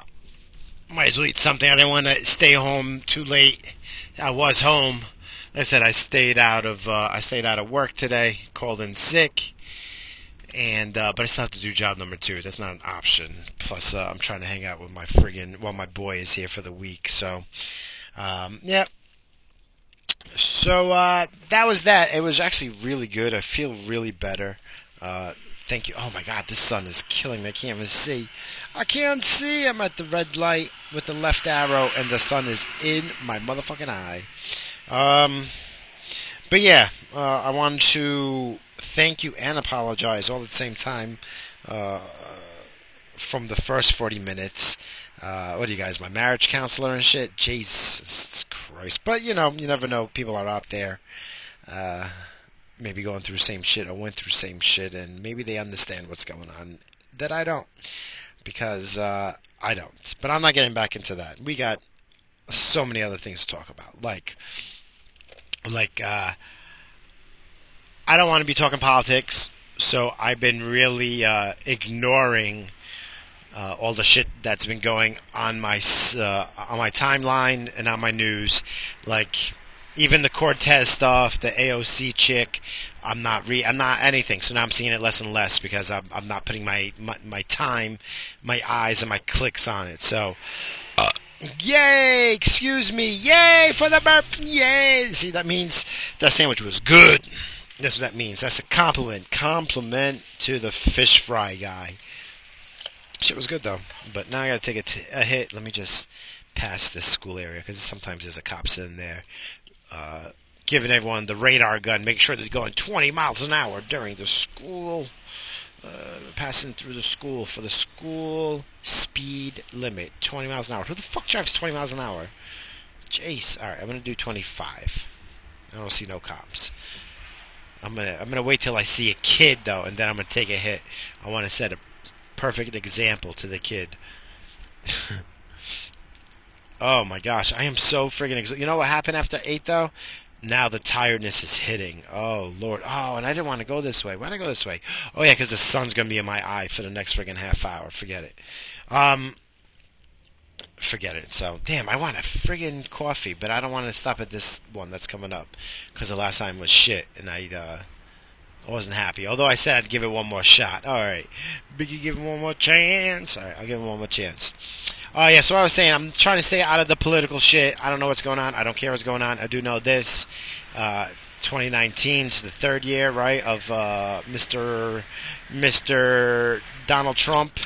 might as well eat something. I didn't want to stay home too late. I was home. Like I said I stayed out of uh, I stayed out of work today. Called in sick, and uh, but I still have to do job number two. That's not an option. Plus, uh, I'm trying to hang out with my friggin' well, my boy is here for the week. So, um, yeah. So uh, that was that. It was actually really good. I feel really better. Uh, Thank you. Oh my God, this sun is killing me. I can't even see. I can't see. I'm at the red light with the left arrow, and the sun is in my motherfucking eye. Um, but yeah, uh, I wanted to thank you and apologize all at the same time uh, from the first 40 minutes. Uh, what are you guys, my marriage counselor and shit? Jesus Christ. But, you know, you never know. People are out there. Maybe going through the same shit I went through same shit, and maybe they understand what's going on that I don't, because uh, I don't. But I'm not getting back into that. We got so many other things to talk about, like, like uh, I don't want to be talking politics, so I've been really uh, ignoring. Uh, all the shit that's been going on my uh, on my timeline and on my news, like even the Cortez stuff, the AOC chick, I'm not re I'm not anything. So now I'm seeing it less and less because I'm I'm not putting my my, my time, my eyes, and my clicks on it. So. Uh, yay! Excuse me! Yay for the burp! Yay! See, that means that sandwich was good. That's what that means. That's a compliment. Compliment to the fish fry guy. Shit was good though. But now I gotta take a, t- a hit. Let me just pass this school area because sometimes there's a cop sitting there uh, giving everyone the radar gun, make sure they're going 20 miles an hour during the school, uh, passing through the school for the school speed limit, 20 miles an hour. Who the fuck drives 20 miles an hour? Jace. All right, I'm gonna do 25. I don't see no cops. I'm gonna I'm gonna wait till I see a kid though, and then I'm gonna take a hit. I want to set a perfect example to the kid. Oh my gosh, I am so friggin' exhausted. You know what happened after eight though? now the tiredness is hitting. Oh Lord. Oh, and I didn't want to go this way. Why did I go this way? Oh yeah, because the sun's gonna be in my eye for the next friggin' half hour. Forget it. Um, forget it. So damn, I want a friggin' coffee, but I don't want to stop at this one that's coming up because the last time was shit, and I uh, I wasn't happy. Although I said I'd give it one more shot. All right, Biggie, give him one more chance. All right, I'll give him one more chance. Oh, uh, yeah, so I was saying, I'm trying to stay out of the political shit. I don't know what's going on. I don't care what's going on. I do know this. Uh, 2019 is the third year, right, of uh, Mr. Mr. Donald Trump.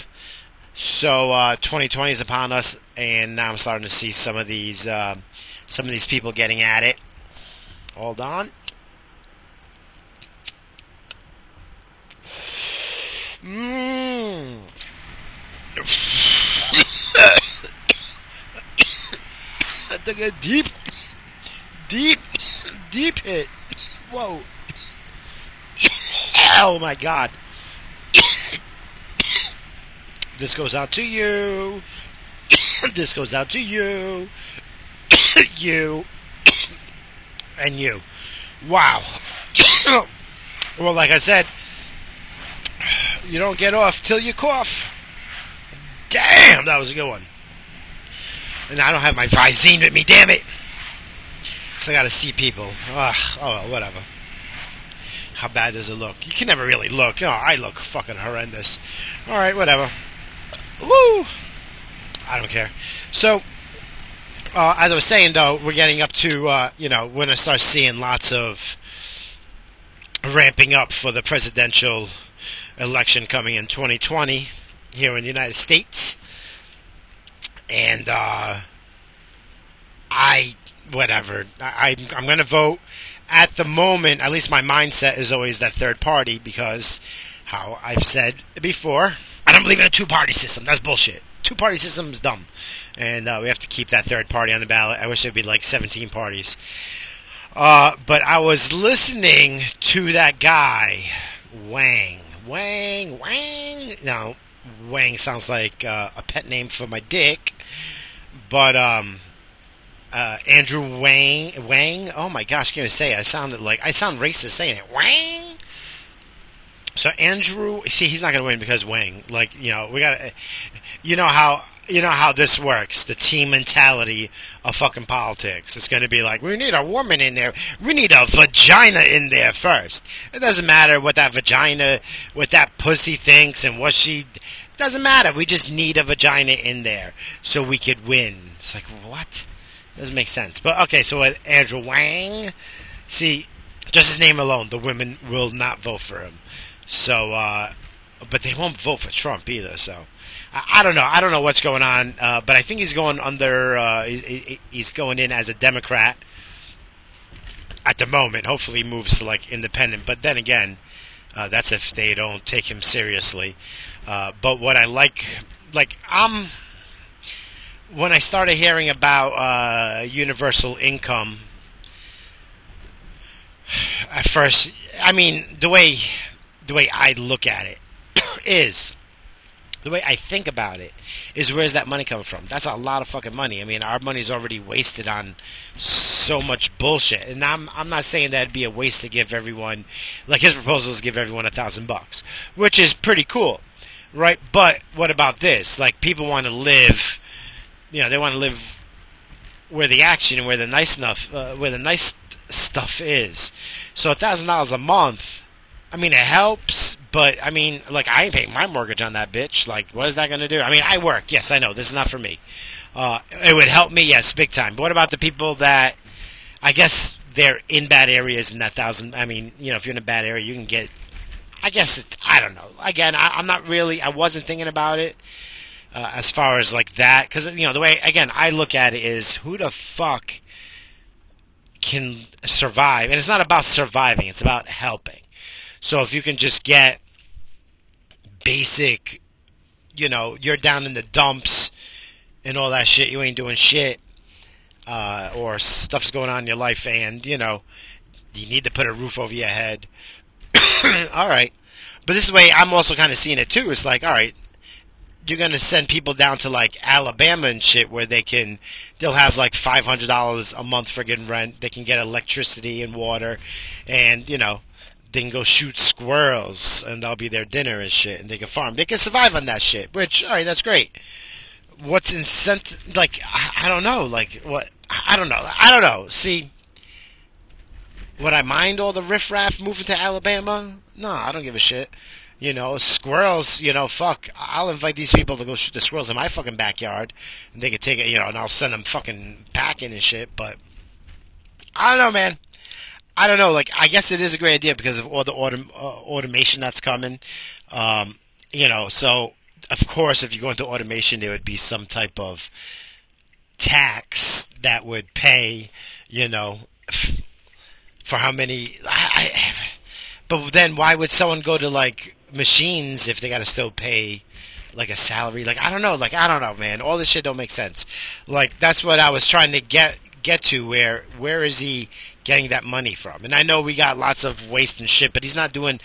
So uh, 2020 is upon us, and now I'm starting to see some of these uh, some of these people getting at it. Hold on. Mmm. I took a deep, deep, deep hit. Whoa. Oh my god. This goes out to you. this goes out to you. you. and you. Wow. well, like I said, you don't get off till you cough. Damn, that was a good one. And I don't have my Visine with me, damn it. So I gotta see people. Ugh, oh, whatever. How bad does it look? You can never really look. Oh, I look fucking horrendous. Alright, whatever. Woo! I don't care. So, uh, as I was saying, though, we're getting up to, uh, you know, we're going to start seeing lots of ramping up for the presidential election coming in 2020 here in the United States and uh, I whatever I I'm going to vote at the moment. At least my mindset is always that third party because how I've said before, I don't believe in a two party system. That's bullshit. Two party system is dumb, and uh, we have to keep that third party on the ballot. I wish there'd be like 17 parties. Uh, but I was listening to that guy, Wang, Wang, Wang. No, Wang sounds like uh, a pet name for my dick, but um, uh, Andrew Wang, Wang. Oh my gosh, can I say? It? I sounded like I sound racist saying it. Wang. So Andrew, see, he's not going to win because Wang. Like you know, we got. You know how you know how this works. The team mentality of fucking politics. It's going to be like, we need a woman in there. We need a vagina in there first. It doesn't matter what that vagina, what that pussy thinks and what she. Doesn't matter. We just need a vagina in there so we could win. It's like what? Doesn't make sense. But okay, so with Andrew Wang, see, just his name alone, the women will not vote for him. So, uh, but they won't vote for Trump either. So I, don't know. I don't know what's going on, uh, but I think he's going under. Uh, he, he's going in as a Democrat at the moment. Hopefully, he moves to like independent. But then again, uh, that's if they don't take him seriously. Uh, but what I like, like I'm, when I started hearing about uh, universal income, at first, I mean the way the way I look at it is the way I think about it is where's that money coming from? That's a lot of fucking money. I mean, our money's already wasted on so much bullshit. And I'm I'm not saying that it'd be a waste to give everyone like his proposal is give everyone a thousand bucks, which is pretty cool, right? But what about this? Like people want to live, you know, they want to live where the action and where the nice enough, uh, where the nice stuff is. So a thousand dollars a month, I mean, it helps but I mean, like I ain't paying my mortgage on that bitch. Like, what is that going to do? I mean, I work. Yes, I know this is not for me. Uh, it would help me, yes, big time. But what about the people that I guess they're in bad areas in that thousand? I mean, you know, if you're in a bad area, you can get. I guess it, I don't know. Again, I, am not really. I wasn't thinking about it uh, as far as like that because you know the way again I look at it is who the fuck can survive, and it's not about surviving. It's about helping. So if you can just get basic, you know, you're down in the dumps and all that shit. You ain't doing shit, uh, or stuff's going on in your life, and you know, you need to put a roof over your head. all right, but this is the way, I'm also kind of seeing it too. It's like, all right, you're gonna send people down to like Alabama and shit where they can they'll have like five hundred dollars a month friggin' rent. They can get electricity and water, and you know they can go shoot squirrels and that'll be their dinner and shit, and they can farm. They can survive on that shit. Which all right, that's great. What's incentive? Like I, I don't know. Like what? I don't know. I don't know. See. Would I mind all the riffraff moving to Alabama? No, I don't give a shit. You know, squirrels, you know, fuck. I'll invite these people to go shoot the squirrels in my fucking backyard. And they could take it, you know, and I'll send them fucking packing and shit. But I don't know, man. I don't know. Like, I guess it is a great idea because of all the autom- uh, automation that's coming. Um, you know, so of course, if you go into automation, there would be some type of tax that would pay, you know, for how many. I, I, but then why would someone go to like machines if they got to still pay like a salary. Like I don't know. Like I don't know, man. All this shit don't make sense. Like that's what I was trying to get get to. Where where is he getting that money from? And I know we got lots of waste and shit, but he's not doing.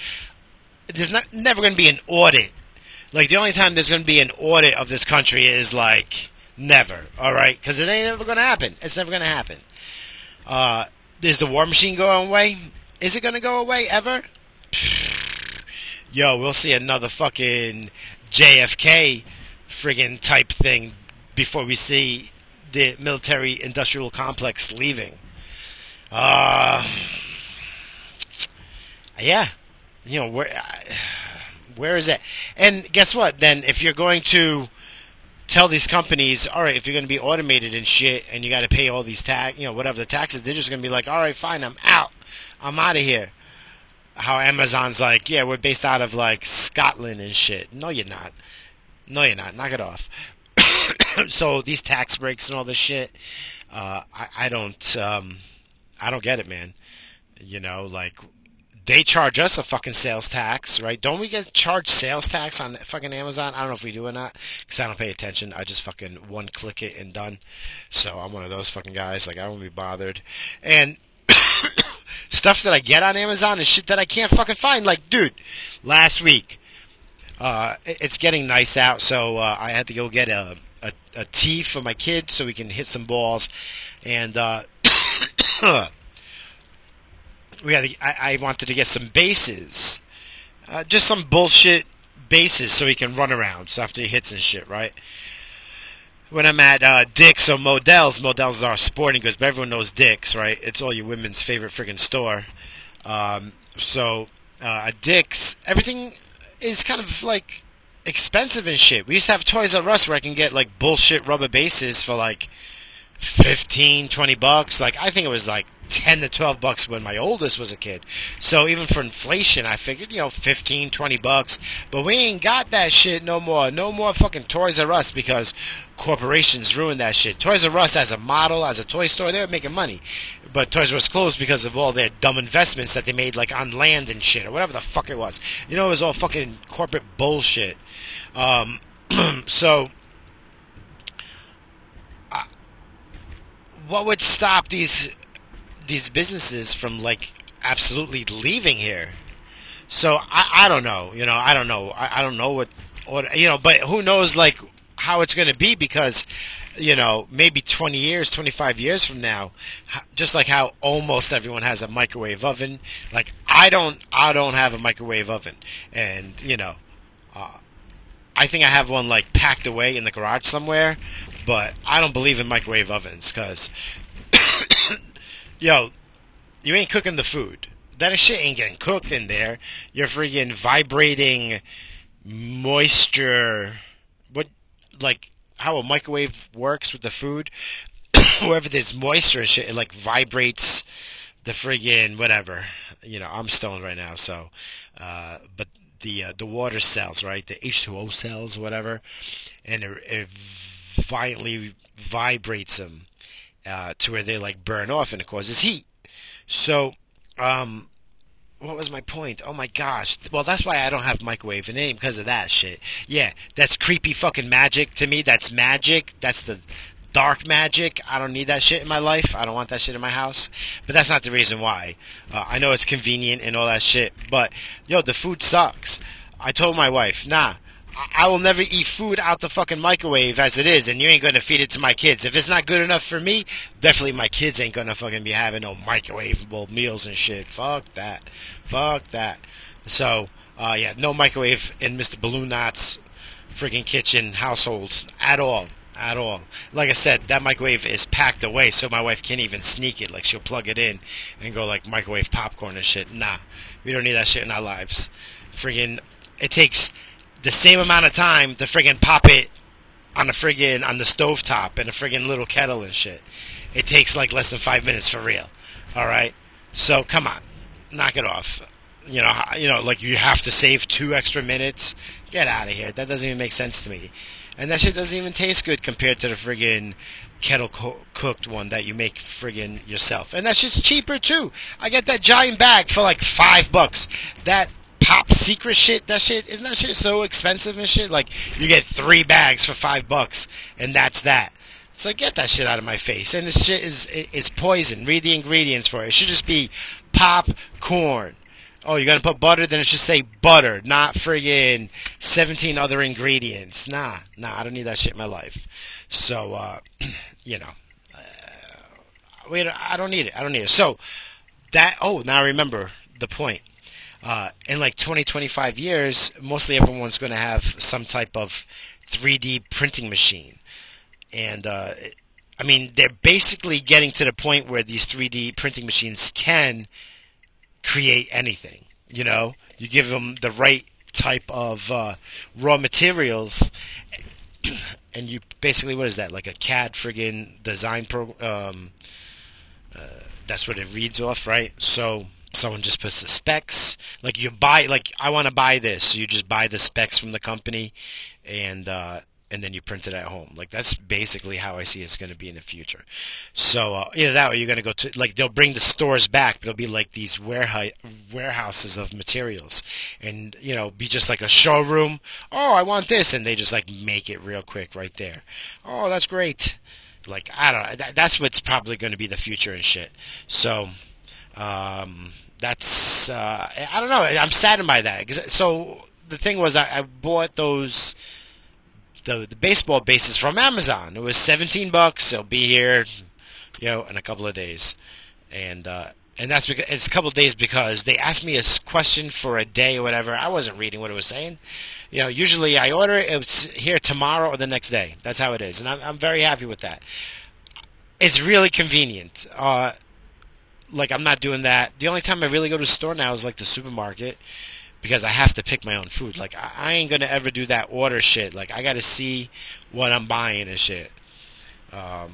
There's not never going to be an audit. Like the only time there's going to be an audit of this country is like never. All right, because it ain't ever going to happen. It's never going to happen. Uh, is the war machine going away? Is it going to go away ever? yo, we'll see another fucking JFK friggin' type thing before we see the military industrial complex leaving. Uh, yeah, you know where where is it? And guess what? Then if you're going to tell these companies, all right, if you're going to be automated and shit, and you got to pay all these tax, you know, whatever the taxes, they're just going to be like, all right, fine, I'm out, I'm out of here how Amazon's like, yeah, we're based out of like Scotland and shit. No, you're not. No, you're not. Knock it off. so these tax breaks and all this shit, uh, I, I don't, um, I don't get it, man. You know, like they charge us a fucking sales tax, right? Don't we get charged sales tax on fucking Amazon? I don't know if we do or not, because I don't pay attention. I just fucking one click it and done. So I'm one of those fucking guys. Like I don't be bothered. And stuff that I get on Amazon is shit that I can't fucking find. Like, dude, last week, uh, it's getting nice out, so uh, I had to go get a, a, a tee for my kid so we can hit some balls, and uh, we had. I, I, wanted to get some bases, uh, just some bullshit bases so he can run around after he hits and shit, right? when I'm at uh, Dick's or Modell's, Modell's is our sporting goods, but everyone knows Dick's, right? It's all your women's favorite freaking store. Um, so uh, Dick's, everything is kind of like expensive and shit. We used to have Toys R Us where I can get like bullshit rubber bases for like 15, 20 bucks. Like I think it was like 10 to 12 bucks when my oldest was a kid. So even for inflation, I figured, you know, 15, 20 bucks. But we ain't got that shit no more. No more fucking Toys R Us because corporations ruined that shit. Toys R Us as a model, as a toy store, they were making money. But Toys R Us closed because of all their dumb investments that they made, like on land and shit, or whatever the fuck it was. You know, it was all fucking corporate bullshit. Um, so, uh, what would stop these these businesses from like absolutely leaving here. So I, I don't know, you know, I don't know, I, I don't know what, what, you know, but who knows like how it's going to be because, you know, maybe 20 years, 25 years from now, just like how almost everyone has a microwave oven, like I don't, I don't have a microwave oven, and you know, uh, I think I have one like packed away in the garage somewhere, but I don't believe in microwave ovens because yo, you ain't cooking the food. That shit ain't getting cooked in there. You're freaking vibrating moisture. Like, how a microwave works with the food? Wherever there's moisture and shit, it like vibrates the friggin' whatever. You know, I'm stoned right now, so, uh, but the uh, the water cells, right? The H2O cells, whatever, and it, it violently vibrates them uh, to where they like burn off and it causes heat. So, um, what was my point? Oh my gosh. Well, that's why I don't have microwave, it ain't because of that shit. Yeah, that's creepy fucking magic to me. That's magic. That's the dark magic. I don't need that shit in my life. I don't want that shit in my house. But that's not the reason why. Uh, I know it's convenient and all that shit, but yo, the food sucks. I told my wife, nah, I will never eat food out the fucking microwave as it is, and you ain't gonna feed it to my kids. If it's not good enough for me, definitely my kids ain't gonna fucking be having no microwavable meals and shit. Fuck that. Fuck that. So, uh, yeah, no microwave in Mr. Balloon Knot's friggin' kitchen household at all. At all. Like I said, that microwave is packed away, so my wife can't even sneak it. Like she'll plug it in and go like microwave popcorn and shit. Nah, we don't need that shit in our lives. Friggin', it takes the same amount of time to friggin' pop it on the friggin' on the stove top in a friggin' little kettle and shit. It takes like less than five minutes for real. All right, so come on, knock it off. You know, you know, like you have to save two extra minutes. Get out of here. That doesn't even make sense to me. And that shit doesn't even taste good compared to the friggin' kettle co- cooked one that you make friggin' yourself. And that's just cheaper too. I get that giant bag for like five bucks. That top secret shit, that shit, isn't that shit so expensive and shit? Like, you get three bags for five bucks, and that's that. It's like, get that shit out of my face. And this shit is, is poison. Read the ingredients for it. It should just be popcorn. Oh, you're gonna put butter? Then it should say butter, not friggin' 17 other ingredients. Nah, nah, I don't need that shit in my life. So, uh, you know, uh, wait, I don't need it. I don't need it. So, that, oh, now I remember the point. Uh, in like 20, 25 years, mostly everyone's going to have some type of 3D printing machine. And, uh, I mean, they're basically getting to the point where these 3D printing machines can create anything. You know, you give them the right type of uh, raw materials, and you basically what is that like a CAD friggin' design pro? Um, uh, that's what it reads off, right? So someone just puts the specs. Like you buy, like I want to buy this, so you just buy the specs from the company, and uh, and then you print it at home. Like that's basically how I see it's going to be in the future. So uh, either that, or you're going to go to like they'll bring the stores back, but it'll be like these warehouse warehouses of materials, and you know, be just like a showroom. Oh, I want this, and they just like make it real quick right there. Oh, that's great. Like I don't know. That, that's what's probably going to be the future and shit. So. Um, that's uh, I don't know. I'm saddened by that. So the thing was, I, I bought those the the baseball bases from Amazon. It was 17 bucks. It'll be here, you know, in a couple of days, and uh, and that's because it's a couple of days because they asked me a question for a day or whatever. I wasn't reading what it was saying. You know, usually I order it, it's here tomorrow or the next day. That's how it is, and I'm, I'm very happy with that. It's really convenient. Uh, like I'm not doing that. The only time I really go to the store now is like the supermarket because I have to pick my own food. Like I, I ain't gonna ever do that order shit. Like I gotta see what I'm buying and shit. Um,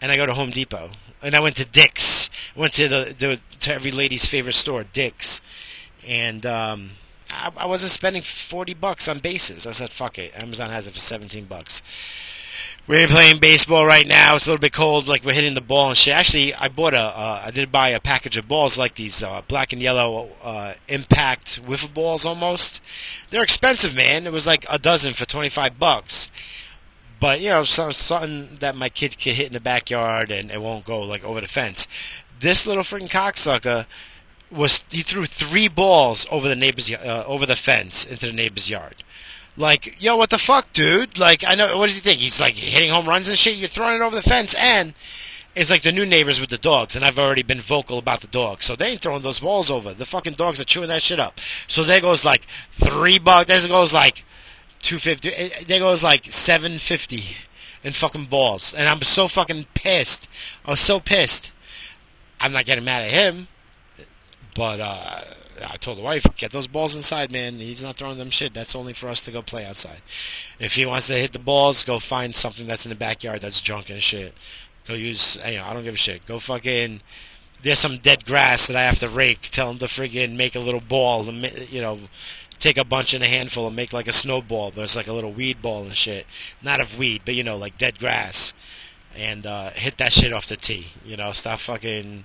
and I go to Home Depot, and I went to Dick's. Went to the, the to every lady's favorite store, Dick's, and um, I, I wasn't spending forty bucks on bases. I said, "Fuck it." Amazon has it for seventeen bucks. We're playing baseball right now. It's a little bit cold, like we're hitting the ball and shit. Actually, I bought a, uh, I did buy a package of balls like these uh, black and yellow uh, impact wiffle balls almost. They're expensive, man. It was like a dozen for twenty five bucks. But you know, some, something that my kid can hit in the backyard and it won't go like over the fence. This little freaking cocksucker was he threw three balls over the neighbor's uh, over the fence into the neighbor's yard. Like, yo, what the fuck, dude? Like, I know. What does he think? He's like hitting home runs and shit. You're throwing it over the fence, and it's like the new neighbors with the dogs. And I've already been vocal about the dogs, so they ain't throwing those balls over. The fucking dogs are chewing that shit up. So there goes like three bucks. There goes like two fifty. Eh, there goes like seven fifty in fucking balls, and I'm so fucking pissed. I was so pissed. I'm not getting mad at him, but uh, I told the wife, get those balls inside, man. He's not throwing them shit. That's only for us to go play outside. If he wants to hit the balls, go find something that's in the backyard that's junk and shit. Go use, you know, I don't give a shit. Go fucking, there's some dead grass that I have to rake. Tell him to friggin' make a little ball, you know, take a bunch and a handful and make like a snowball, but it's like a little weed ball and shit. Not of weed, but you know, like dead grass. And uh, hit that shit off the tee. You know, stop fucking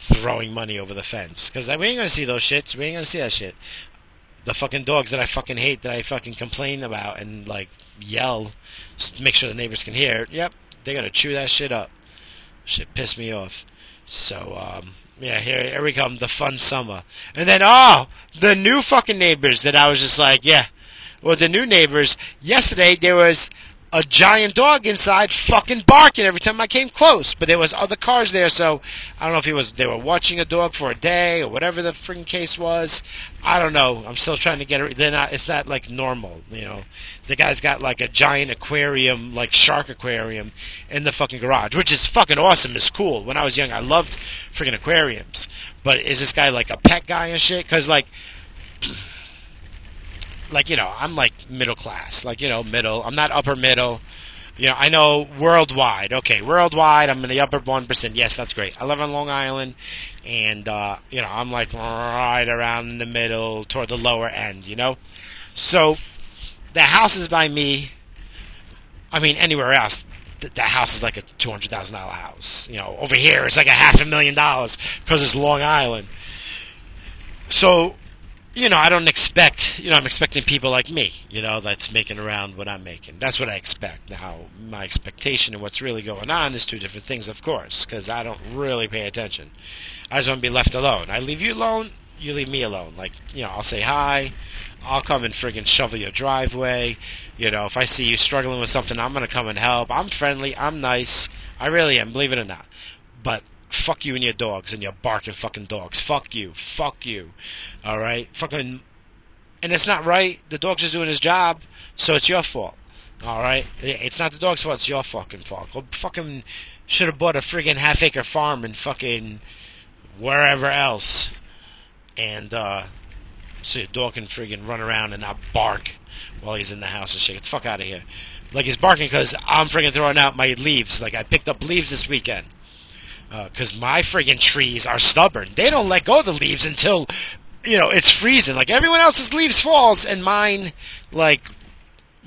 throwing money over the fence. Because we ain't gonna see those shits. We ain't gonna see that shit. The fucking dogs that I fucking hate, that I fucking complain about and like yell, make sure the neighbors can hear. Yep, they're gonna chew that shit up. Shit pissed me off. So, um, yeah, here, here we come, the fun summer. And then, oh, the new fucking neighbors that I was just like, yeah. Well, the new neighbors, yesterday there was a giant dog inside fucking barking every time I came close. But there was other cars there, so I don't know if he was they were watching a dog for a day or whatever the freaking case was. I don't know. I'm still trying to get it. Not. It's not like normal, you know. The guy's got like a giant aquarium, like shark aquarium, in the fucking garage, which is fucking awesome. It's cool. When I was young, I loved freaking aquariums. But is this guy like a pet guy and shit? Because like like you know I'm like middle class, like you know middle. I'm not upper middle. You know I know worldwide. Okay, worldwide I'm in the upper one percent. Yes, that's great. I live on Long Island, and uh, you know I'm like right around the middle toward the lower end. You know, so the house is by me. I mean anywhere else. That house is like a two hundred thousand dollar house. You know, over here it's like a half a million dollars because it's Long Island. So you know, I don't expect, you know, I'm expecting people like me, you know, that's making around what I'm making. That's what I expect. Now, my expectation and what's really going on is two different things, of course, because I don't really pay attention. I just want to be left alone. I leave you alone, you leave me alone. Like, you know, I'll say hi, I'll come and friggin' shovel your driveway. You know, if I see you struggling with something, I'm going to come and help. I'm friendly, I'm nice. I really am, believe it or not. But fuck you and your dogs and your barking fucking dogs. Fuck you. Fuck you. All right? Fucking. And it's not right. The dog's just doing his job, so it's your fault. All right? It's not the dog's fault. It's your fucking fault. Go fucking. Should have bought a friggin' half acre farm and fucking wherever else. And, uh. So your dog can friggin' run around and not bark while he's in the house and shit. Get the fuck out of here. Like he's barking because I'm friggin' throwing out my leaves. Like I picked up leaves this weekend because uh, my friggin' trees are stubborn. They don't let go of the leaves until you know it's freezing. Like everyone else's leaves falls, and mine like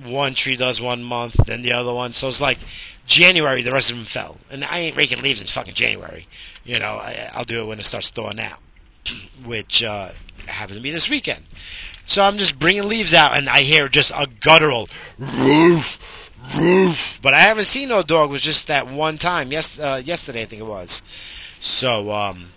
one tree does one month, then the other one. So it's like January, the rest of them fell, and I ain't raking leaves in fucking January. You know, I, will do it when it starts thawing out, which uh, happened to be this weekend. So I'm just bringing leaves out, and I hear just a guttural roof roof. But I haven't seen no dog. It was just that one time. Yes, uh, yesterday I think it was. So, um,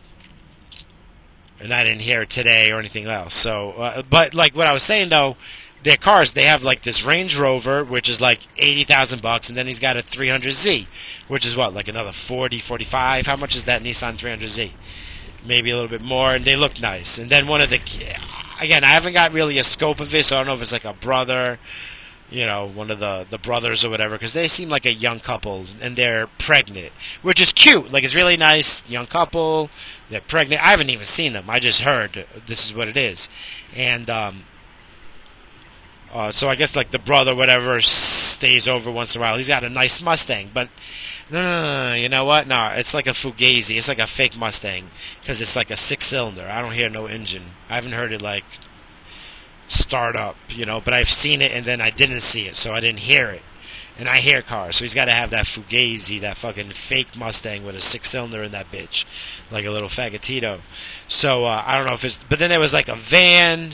and I didn't hear it today or anything else. So, uh, but like what I was saying though, their cars they have like this Range Rover, which is like eighty thousand bucks, and then he's got a 300Z, which is what like another 40, 45. How much is that Nissan 300Z? Maybe a little bit more, and they look nice. And then one of the again, I haven't got really a scope of this, so I don't know if it's like a brother you know, one of the, the brothers or whatever, because they seem like a young couple and they're pregnant, which is cute. Like, it's really nice. Young couple, they're pregnant. I haven't even seen them. I just heard this is what it is. And, um, uh, so I guess, like, the brother, whatever, stays over once in a while. He's got a nice Mustang, but no, no, no, you know what? No, it's like a Fugazi. It's like a fake Mustang because it's like a six cylinder. I don't hear no engine. I haven't heard it like start up, you know, but I've seen it and then I didn't see it, so I didn't hear it. And I hear cars, so he's got to have that Fugazi, that fucking fake Mustang with a six cylinder in that bitch, like a little fagotito. So uh, I don't know if it's, but then there was like a van.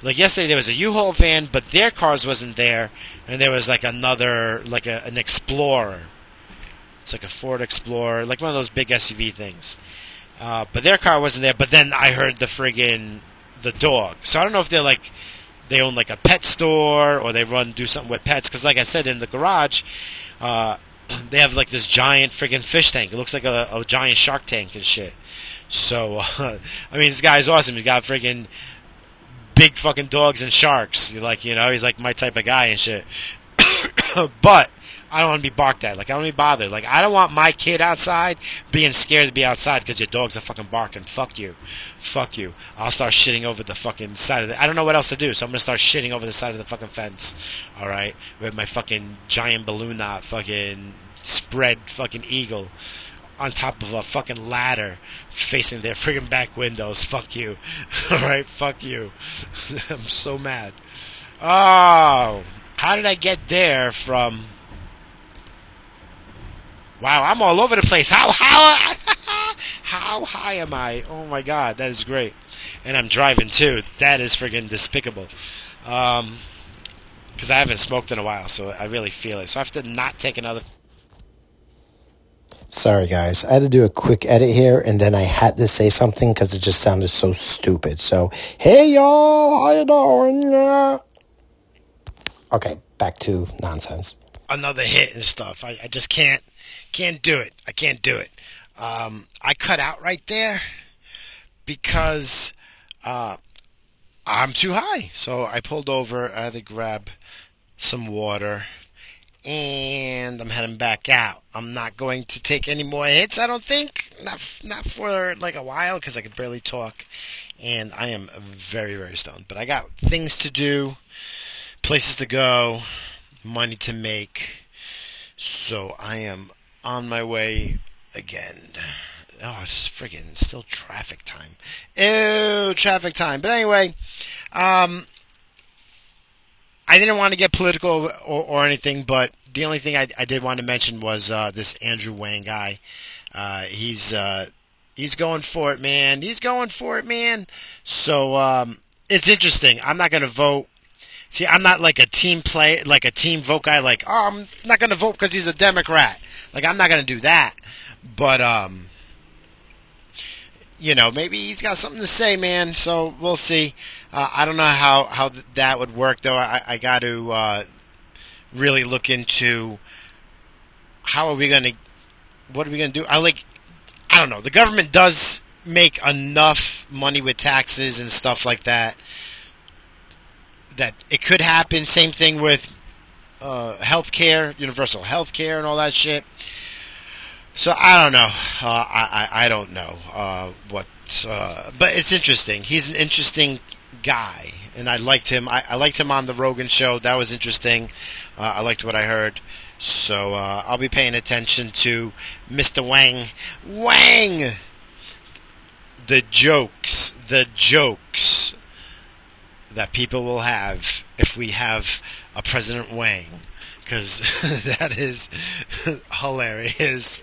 Like yesterday, there was a U-Haul van, but their cars wasn't there, and there was like another, like a, an Explorer. It's like a Ford Explorer, like one of those big SUV things. Uh, but their car wasn't there. But then I heard the friggin' the dog. So I don't know if they're like they own like a pet store or they run do something with pets. Because like I said in the garage, uh, they have like this giant friggin' fish tank. It looks like a, a giant shark tank and shit. So uh, I mean, this guy's awesome. He's got friggin' big fucking dogs and sharks. Like you know, he's like my type of guy and shit. but I don't want to be barked at. Like, I don't want to be bothered. Like, I don't want my kid outside being scared to be outside because your dogs are fucking barking. Fuck you. Fuck you. I'll start shitting over the fucking side of the... I don't know what else to do, so I'm going to start shitting over the side of the fucking fence. Alright? With my fucking giant balloon knot fucking spread fucking eagle on top of a fucking ladder facing their friggin' back windows. Fuck you. Alright? Fuck you. I'm so mad. Oh... How did I get there from Wow, I'm all over the place. How how how high am I? Oh my god, that is great. And I'm driving too. That is friggin' despicable. Um, because I haven't smoked in a while, so I really feel it. So I have to not take another Sorry, guys. I had to do a quick edit here, and then I had to say something because it just sounded so stupid. So, hey, y'all, how you doing? Okay, back to nonsense. Another hit and stuff. I, I just can't can't do it. I can't do it. Um, I cut out right there because uh, I'm too high. So I pulled over. I had to grab some water and I'm heading back out. I'm not going to take any more hits. I don't think not not for like a while because I could barely talk, and I am very very stoned. But I got things to do, places to go, money to make, so I am on my way again. Oh, it's friggin' still traffic time. Ew, traffic time. But anyway, um, I didn't want to get political or, or anything, but the only thing I, I did want to mention was uh, this Andrew Wang guy. Uh, he's uh, he's going for it, man. He's going for it, man. So um, it's interesting. I'm not going to vote. See, I'm not like a team play, like a team vote guy. Like, oh, I'm not going to vote because he's a Democrat. Like, I'm not going to do that. But um, you know, maybe he's got something to say, man. So we'll see. Uh, I don't know how how th- that would work, though. I, I got to uh, really look into how are we going to, what are we going to do? I like, I don't know. The government does make enough money with taxes and stuff like that that it could happen. Same thing with uh, health care, universal health care, and all that shit. So I don't know. Uh, I, I, I don't know uh, what, uh, but it's interesting. He's an interesting guy, and I liked him. I, I liked him on the Rogan show. That was interesting. Uh, I liked what I heard. So uh, I'll be paying attention to Mr. Wang. Wang! The jokes, the jokes that people will have if we have a President Wang. Because that is hilarious.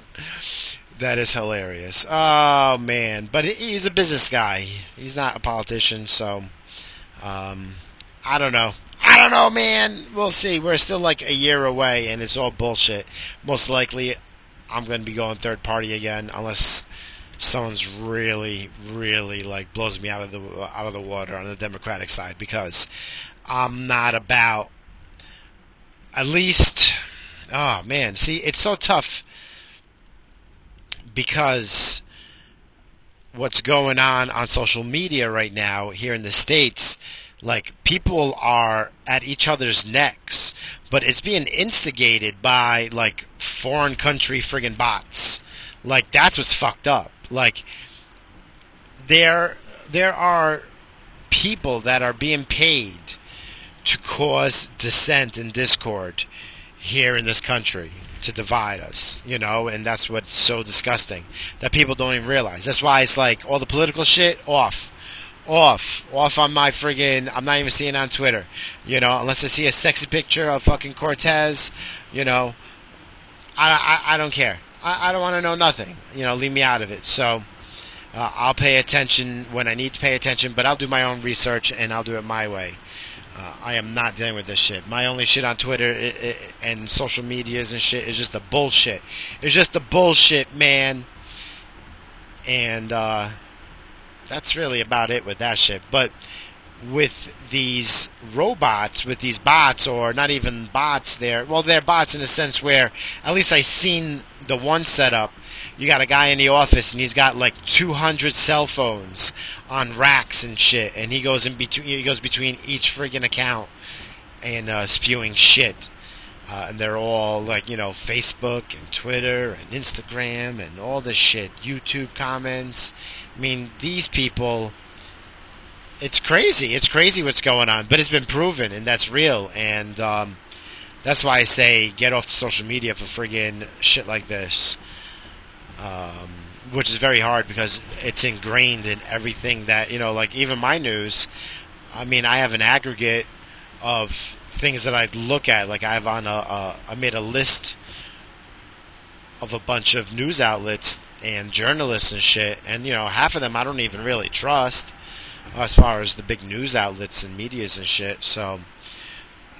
That is hilarious. Oh, man. But he's a business guy. He's not a politician, so um, I don't know. I don't know, man. We'll see. We're still like a year away, and it's all bullshit. Most likely, I'm going to be going third party again, unless someone's really, really like blows me out of the out of the water on the Democratic side, because I'm not about. At least, oh man, see, it's so tough because what's going on on social media right now here in the states like people are at each other's necks but it's being instigated by like foreign country friggin' bots. Like that's what's fucked up. Like there there are people that are being paid to cause dissent and discord here in this country to divide us, you know, and that's what's so disgusting that people don't even realize. That's why it's like all the political shit off, off, off on my friggin'. I'm not even seeing on Twitter, you know, unless I see a sexy picture of fucking Cortez, you know. I I, I don't care. I, I don't want to know nothing. You know, leave me out of it. So. Uh, I'll pay attention when I need to pay attention, but I'll do my own research and I'll do it my way. Uh, I am not dealing with this shit. My only shit on Twitter it, it, and social medias and shit is just the bullshit. It's just the bullshit, man. And uh, that's really about it with that shit. But with these robots, with these bots, or not even bots, they're well, they're bots in a sense where at least I seen the one setup you got a guy in the office and he's got like 200 cell phones on racks and shit, and he goes in between. He goes between each friggin' account and uh, spewing shit. Uh, and they're all like you know Facebook and Twitter and Instagram and all this shit, YouTube comments. I mean, these people. It's crazy. It's crazy what's going on, but it's been proven, and that's real. And um, that's why I say get off social media for friggin' shit like this um, which is very hard because it's ingrained in everything that you know. Like even my news, I mean, I have an aggregate of things that I look at. Like I have on a, a I made a list of a bunch of news outlets and journalists and shit, and you know, half of them I don't even really trust as far as the big news outlets and medias and shit. So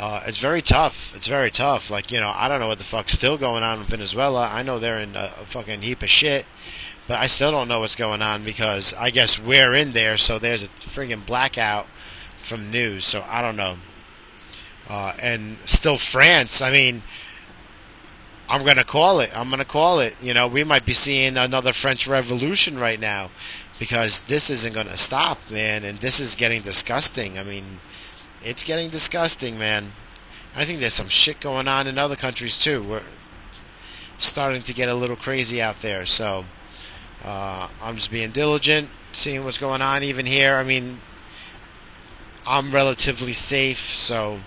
Uh, it's very tough. It's very tough. Like you know, I don't know what the fuck's still going on in Venezuela. I know they're in a, fucking heap of shit, but I still don't know what's going on because I guess we're in there, so there's a friggin' blackout from news. So I don't know. Uh, and still France. I mean, I'm gonna call it. I'm gonna call it. You know, we might be seeing another French Revolution right now because this isn't gonna stop, man. And this is getting disgusting. I mean, it's getting disgusting, man. I think there's some shit going on in other countries too. We're starting to get a little crazy out there. So uh, I'm just being diligent, seeing what's going on even here. I mean, I'm relatively safe, so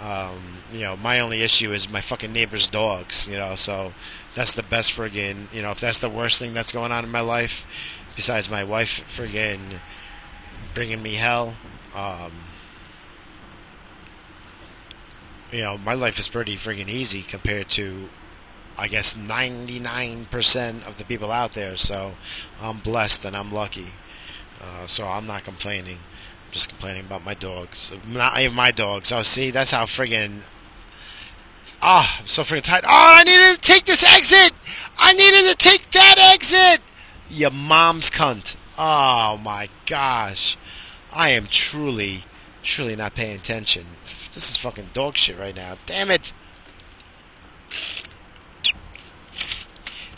um, you know, my only issue is my fucking neighbor's dogs. You know, so that's the best friggin'. You know, if that's the worst thing that's going on in my life, besides my wife friggin' bringing me hell. Um, you know, my life is pretty friggin' easy compared to, I guess, 99% of the people out there. So I'm blessed and I'm lucky. Uh, so I'm not complaining. I'm just complaining about my dogs. Not even my dogs. Oh, see, that's how friggin' Ah, oh, I'm so freaking tired. Oh, I needed to take this exit. I needed to take that exit. Your mom's cunt. Oh my gosh. I am truly, truly not paying attention. This is fucking dog shit right now. Damn it.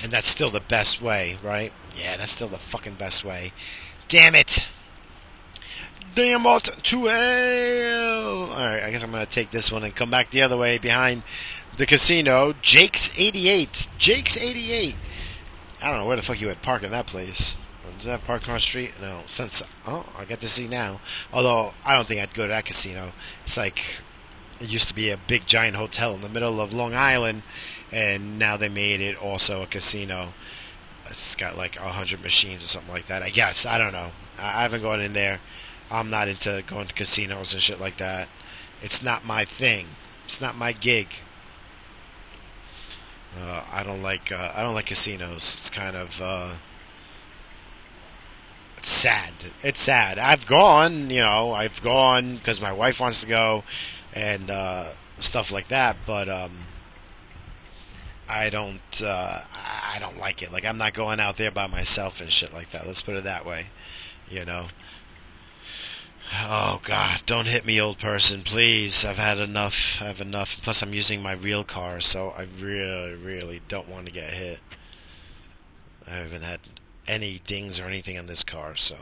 And that's still the best way, right? Yeah, that's still the fucking best way. Damn it. Damn it to hell. Alright, I guess I'm to take this one and come back the other way behind the casino. Jake's 88. Jake's 88. I don't know where the fuck you would park in that place. Does that park on the street? No. Since oh, I get to see now. Although I don't think I'd go to that casino. It's like it used to be a big giant hotel in the middle of Long Island, and now they made it also a casino. It's got like a hundred machines or something like that. I guess I don't know. I haven't gone in there. I'm not into going to casinos and shit like that. It's not my thing. It's not my gig. Uh, I don't like uh, I don't like casinos. It's kind of uh, it's sad. It's sad. I've gone, you know, I've gone because my wife wants to go, and uh, stuff like that. But um, I don't uh, I don't like it. Like I'm not going out there by myself and shit like that. Let's put it that way. You know. Oh God, don't hit me, old person, please. I've had enough. I have enough. Plus, I'm using my real car, so I really, really don't want to get hit. I haven't had any dings or anything on this car, so.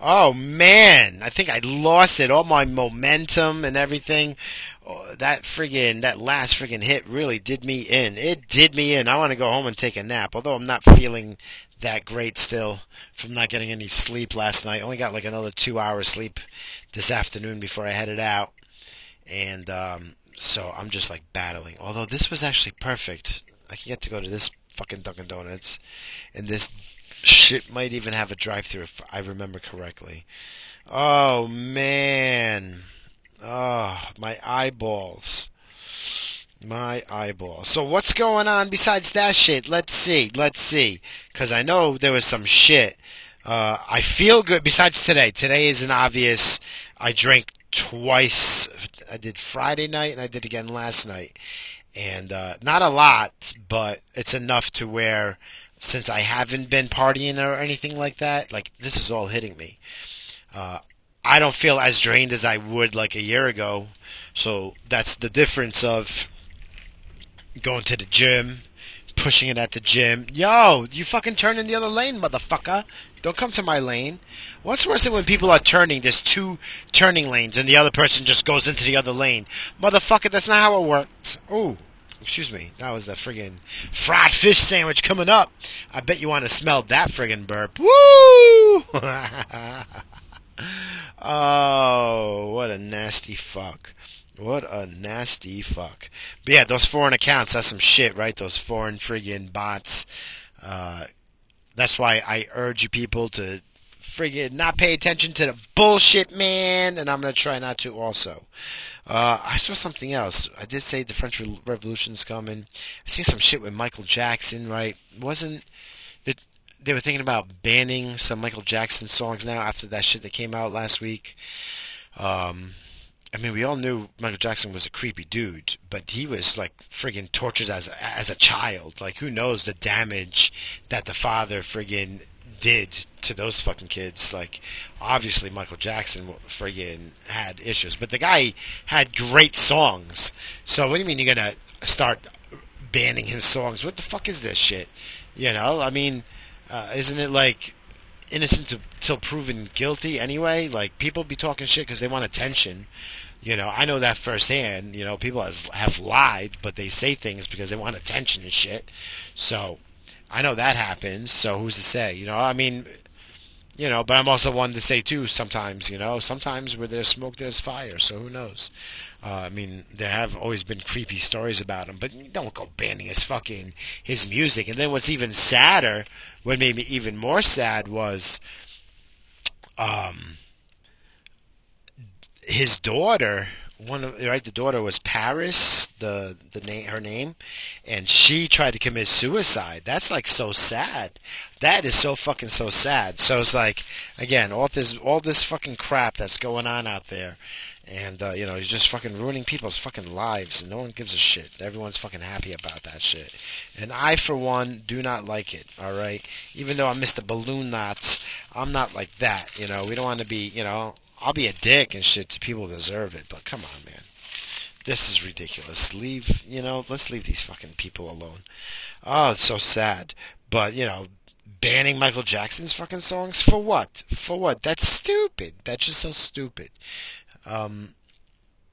Oh man, I think I lost it. All my momentum and everything. Oh, that friggin' that last friggin' hit really did me in. It did me in. I want to go home and take a nap. Although I'm not feeling that great still from not getting any sleep last night. Only got like another two hours sleep this afternoon before I headed out, and um, so I'm just like battling. Although this was actually perfect. I can get to go to this fucking Dunkin' Donuts, and this shit might even have a drive-through if I remember correctly. Oh man, oh my eyeballs. My eyeball. So what's going on besides that shit? Let's see. Let's see. Because I know there was some shit. Uh, I feel good. Besides today. Today is an obvious. I drank twice. I did Friday night and I did again last night. And uh, not a lot, but it's enough to where since I haven't been partying or anything like that, like this is all hitting me. Uh, I don't feel as drained as I would like a year ago. So that's the difference of going to the gym, pushing it at the gym. Yo, you fucking turn in the other lane, motherfucker. Don't come to my lane. What's worse than when people are turning? There's two turning lanes and the other person just goes into the other lane. Motherfucker, that's not how it works. Ooh, excuse me. That was the friggin' fried fish sandwich coming up. I bet you want to smell that friggin' burp. Woo! oh, what a nasty fuck. What a nasty fuck. But yeah, those foreign accounts, that's some shit, right? Those foreign friggin' bots. Uh, that's why I urge you people to friggin' not pay attention to the bullshit, man. And I'm gonna try not to also. Uh, I saw something else. I did say the French Revolution's coming. I seen some shit with Michael Jackson, right? Wasn't that they were thinking about banning some Michael Jackson songs now after that shit that came out last week? Um, I mean, we all knew Michael Jackson was a creepy dude, but he was like friggin' tortured as as a child. Like, who knows the damage that the father friggin' did to those fucking kids. Like, obviously Michael Jackson friggin' had issues, but the guy had great songs. So what do you mean you're gonna start banning his songs? What the fuck is this shit? You know, I mean, uh, isn't it like innocent until proven guilty anyway? Like people be talking shit because they want attention. You know, I know that firsthand. You know, people has, have lied, but they say things because they want attention and shit. So, I know that happens. So who's to say? You know, I mean, you know, but I'm also one to say too. Sometimes, you know, sometimes where there's smoke, there's fire. So who knows? Uh, I mean, there have always been creepy stories about him, but don't go banning his fucking his music. And then what's even sadder, what made me even more sad was, um, his daughter one of right the daughter was Paris the the name her name and she tried to commit suicide. That's like so sad. That is so fucking so sad. So it's like again all this all this fucking crap that's going on out there and uh, you know he's just fucking ruining people's fucking lives and no one gives a shit. Everyone's fucking happy about that shit. And I for one do not like it all right? Even though I'm Mr. Balloon Knots I'm not like that you know? We don't want to be you know I'll be a dick and shit to people who deserve it, but come on, man. This is ridiculous. Leave, you know, let's leave these fucking people alone. Oh, it's so sad. But, you know, banning Michael Jackson's fucking songs for what? For what? That's stupid. That's just so stupid. Um,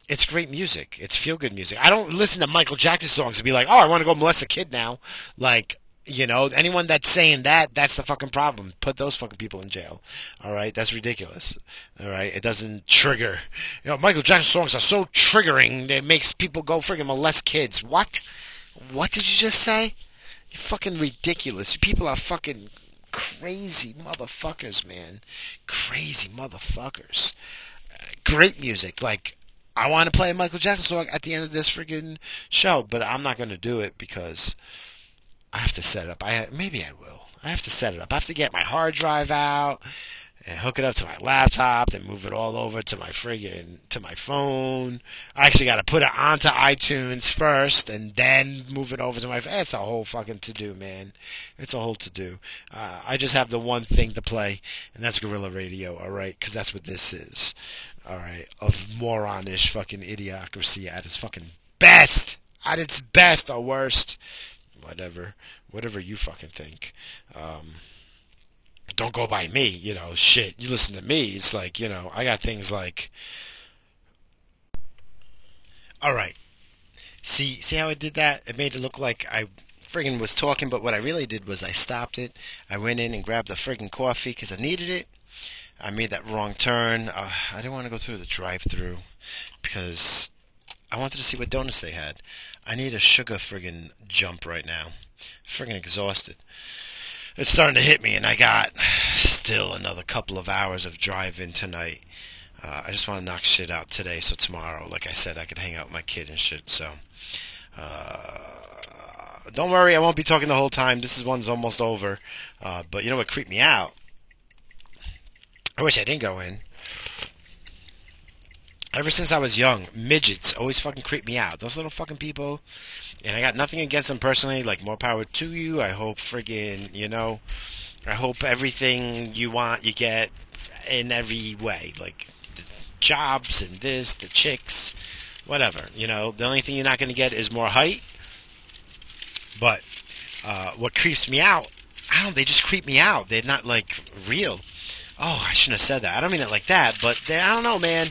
it's great music. It's feel good music. I don't listen to Michael Jackson songs and be like, oh, I want to go molest a kid now. Like, you know, anyone that's saying that, that's the fucking problem. Put those fucking people in jail. All right, that's ridiculous. All right, it doesn't trigger. You know, Michael Jackson songs are so triggering that it makes people go friggin' molest kids. What? What did you just say? You're fucking ridiculous. People are fucking crazy motherfuckers, man. Crazy motherfuckers. Great music. Like, I want to play a Michael Jackson song at the end of this friggin' show, but I'm not going to do it because I have to set it up. I maybe I will. I have to set it up. I have to get my hard drive out and hook it up to my laptop, then move it all over to my friggin' to my phone. I actually got to put it onto iTunes first, and then move it over to my. It's a whole fucking to do, man. It's a whole to do. Uh, I just have the one thing to play, and that's Guerrilla Radio. All right, because that's what this is. All right, of moronish fucking idiocracy at its fucking best, at its best or worst whatever, whatever you fucking think. Um, don't go by me, you know, shit. You listen to me. It's like, you know, I got things like, all right. See, see how I did that? It made it look like I friggin' was talking, but what I really did was I stopped it. I went in and grabbed a friggin' coffee because I needed it. I made that wrong turn. Uh, I didn't want to go through the drive-through because I wanted to see what donuts they had. I need a sugar friggin' jump right now. Friggin' exhausted. It's starting to hit me, and I got still another couple of hours of driving tonight. Uh, I just want to knock shit out today, so tomorrow, like I said, I could hang out with my kid and shit. So, uh, don't worry, I won't be talking the whole time. This is one's almost over. Uh, but you know what creeped me out? I wish I didn't go in. Ever since I was young, midgets always fucking creep me out. Those little fucking people. And I got nothing against them personally. Like, more power to you. I hope friggin', you know, I hope everything you want you get in every way. Like, jobs and this, the chicks, whatever. You know, the only thing you're not going to get is more height. But uh, what creeps me out, I don't. They just creep me out. They're not like real. Oh, I shouldn't have said that. I don't mean it like that, but they, I don't know, man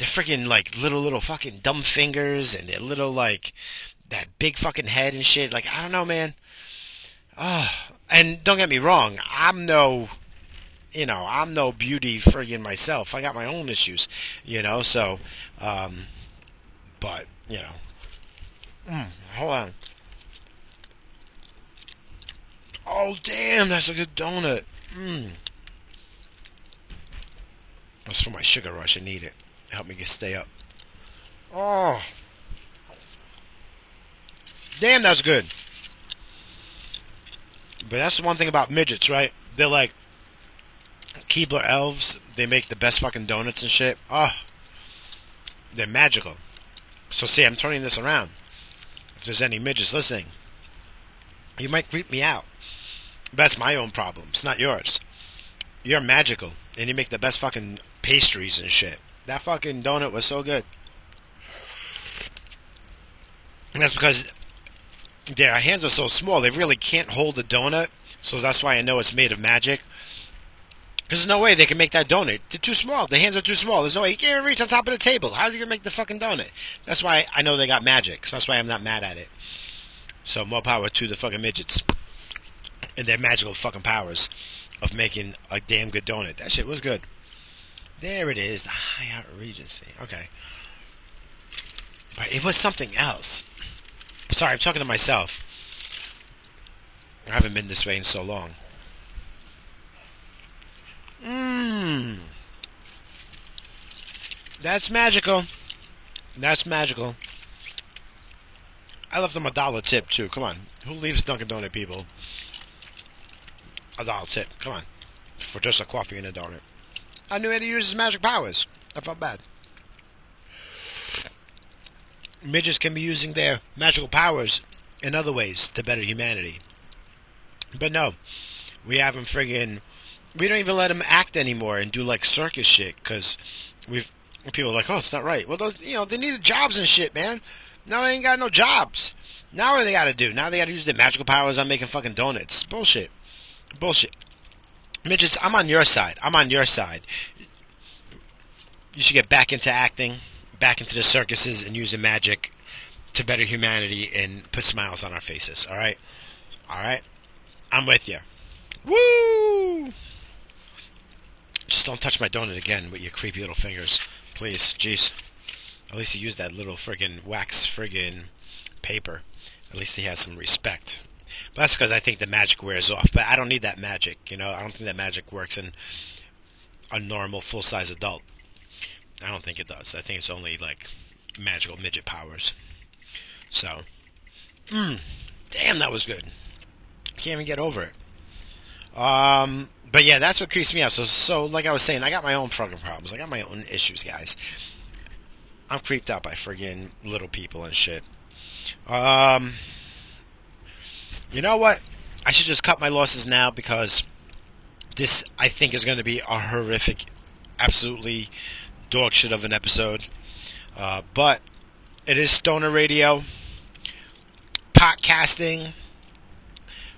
they're freaking like little little fucking dumb fingers and they're little like that big fucking head and shit. Like I don't know, man. Oh, and don't get me wrong, I'm no, you know, I'm no beauty friggin' myself. I got my own issues, you know. So, um, but you know, mm, hold on. Oh damn, that's a good donut. Mm. That's for my sugar rush. I need it help me get stay up. Oh, damn, that's good. But that's the one thing about midgets, right? They're like Keebler elves. They make the best fucking donuts and shit. Oh, They're magical. So see, I'm turning this around. If there's any midgets listening, you might creep me out. That's my own problem. It's not yours. You're magical, and you make the best fucking pastries and shit. That fucking donut was so good. And that's because their hands are so small, they really can't hold a donut. So that's why I know it's made of magic. There's no way they can make that donut. They're too small. The hands are too small. There's no way. You can't even reach on top of the table. How's he going to make the fucking donut? That's why I know they got magic. So that's why I'm not mad at it. So more power to the fucking midgets. And their magical fucking powers of making a damn good donut. That shit was good. There it is. The Hyatt Regency. Okay. But it was something else. Sorry, I'm talking to myself. I haven't been this way in so long. Mmm. That's magical. That's magical. I left them a dollar tip too. Come on. Who leaves Dunkin' Donut people? A dollar tip. Come on. For just a coffee and a donut. I knew how to use his magic powers. I felt bad. Midgets can be using their magical powers in other ways to better humanity. But no, we have them friggin' we don't even let them act anymore and do like circus shit because we've people are like, oh, it's not right. Well, those you know they needed jobs and shit, man. Now they ain't got no jobs. Now what they got to do? Now they got to use their magical powers on making fucking donuts. Bullshit. Bullshit. Midgets, I'm on your side. I'm on your side. You should get back into acting, back into the circuses, and using magic to better humanity and put smiles on our faces. All right, all right. I'm with you. Woo! Just don't touch my donut again with your creepy little fingers. Please. Jeez. At least he used that little friggin' wax friggin' paper. At least he has some respect. But that's because I think the magic wears off. But I don't need that magic, you know? I don't think that magic works in a normal full size adult. I don't think it does. I think it's only like magical midget powers. So, mm, damn, that was good. Can't even get over it. Um, but yeah, that's what creeps me out. So, so like I was saying, I got my own fucking problems. I got my own issues, guys. I'm creeped out by friggin' little people and shit. Um, you know what? I should just cut my losses now because this, I think, is going to be a horrific, absolutely dog shit of an episode. Uh, but it is Stoner Radio, podcasting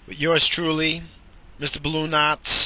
with yours truly, Mr. Balloon Knots.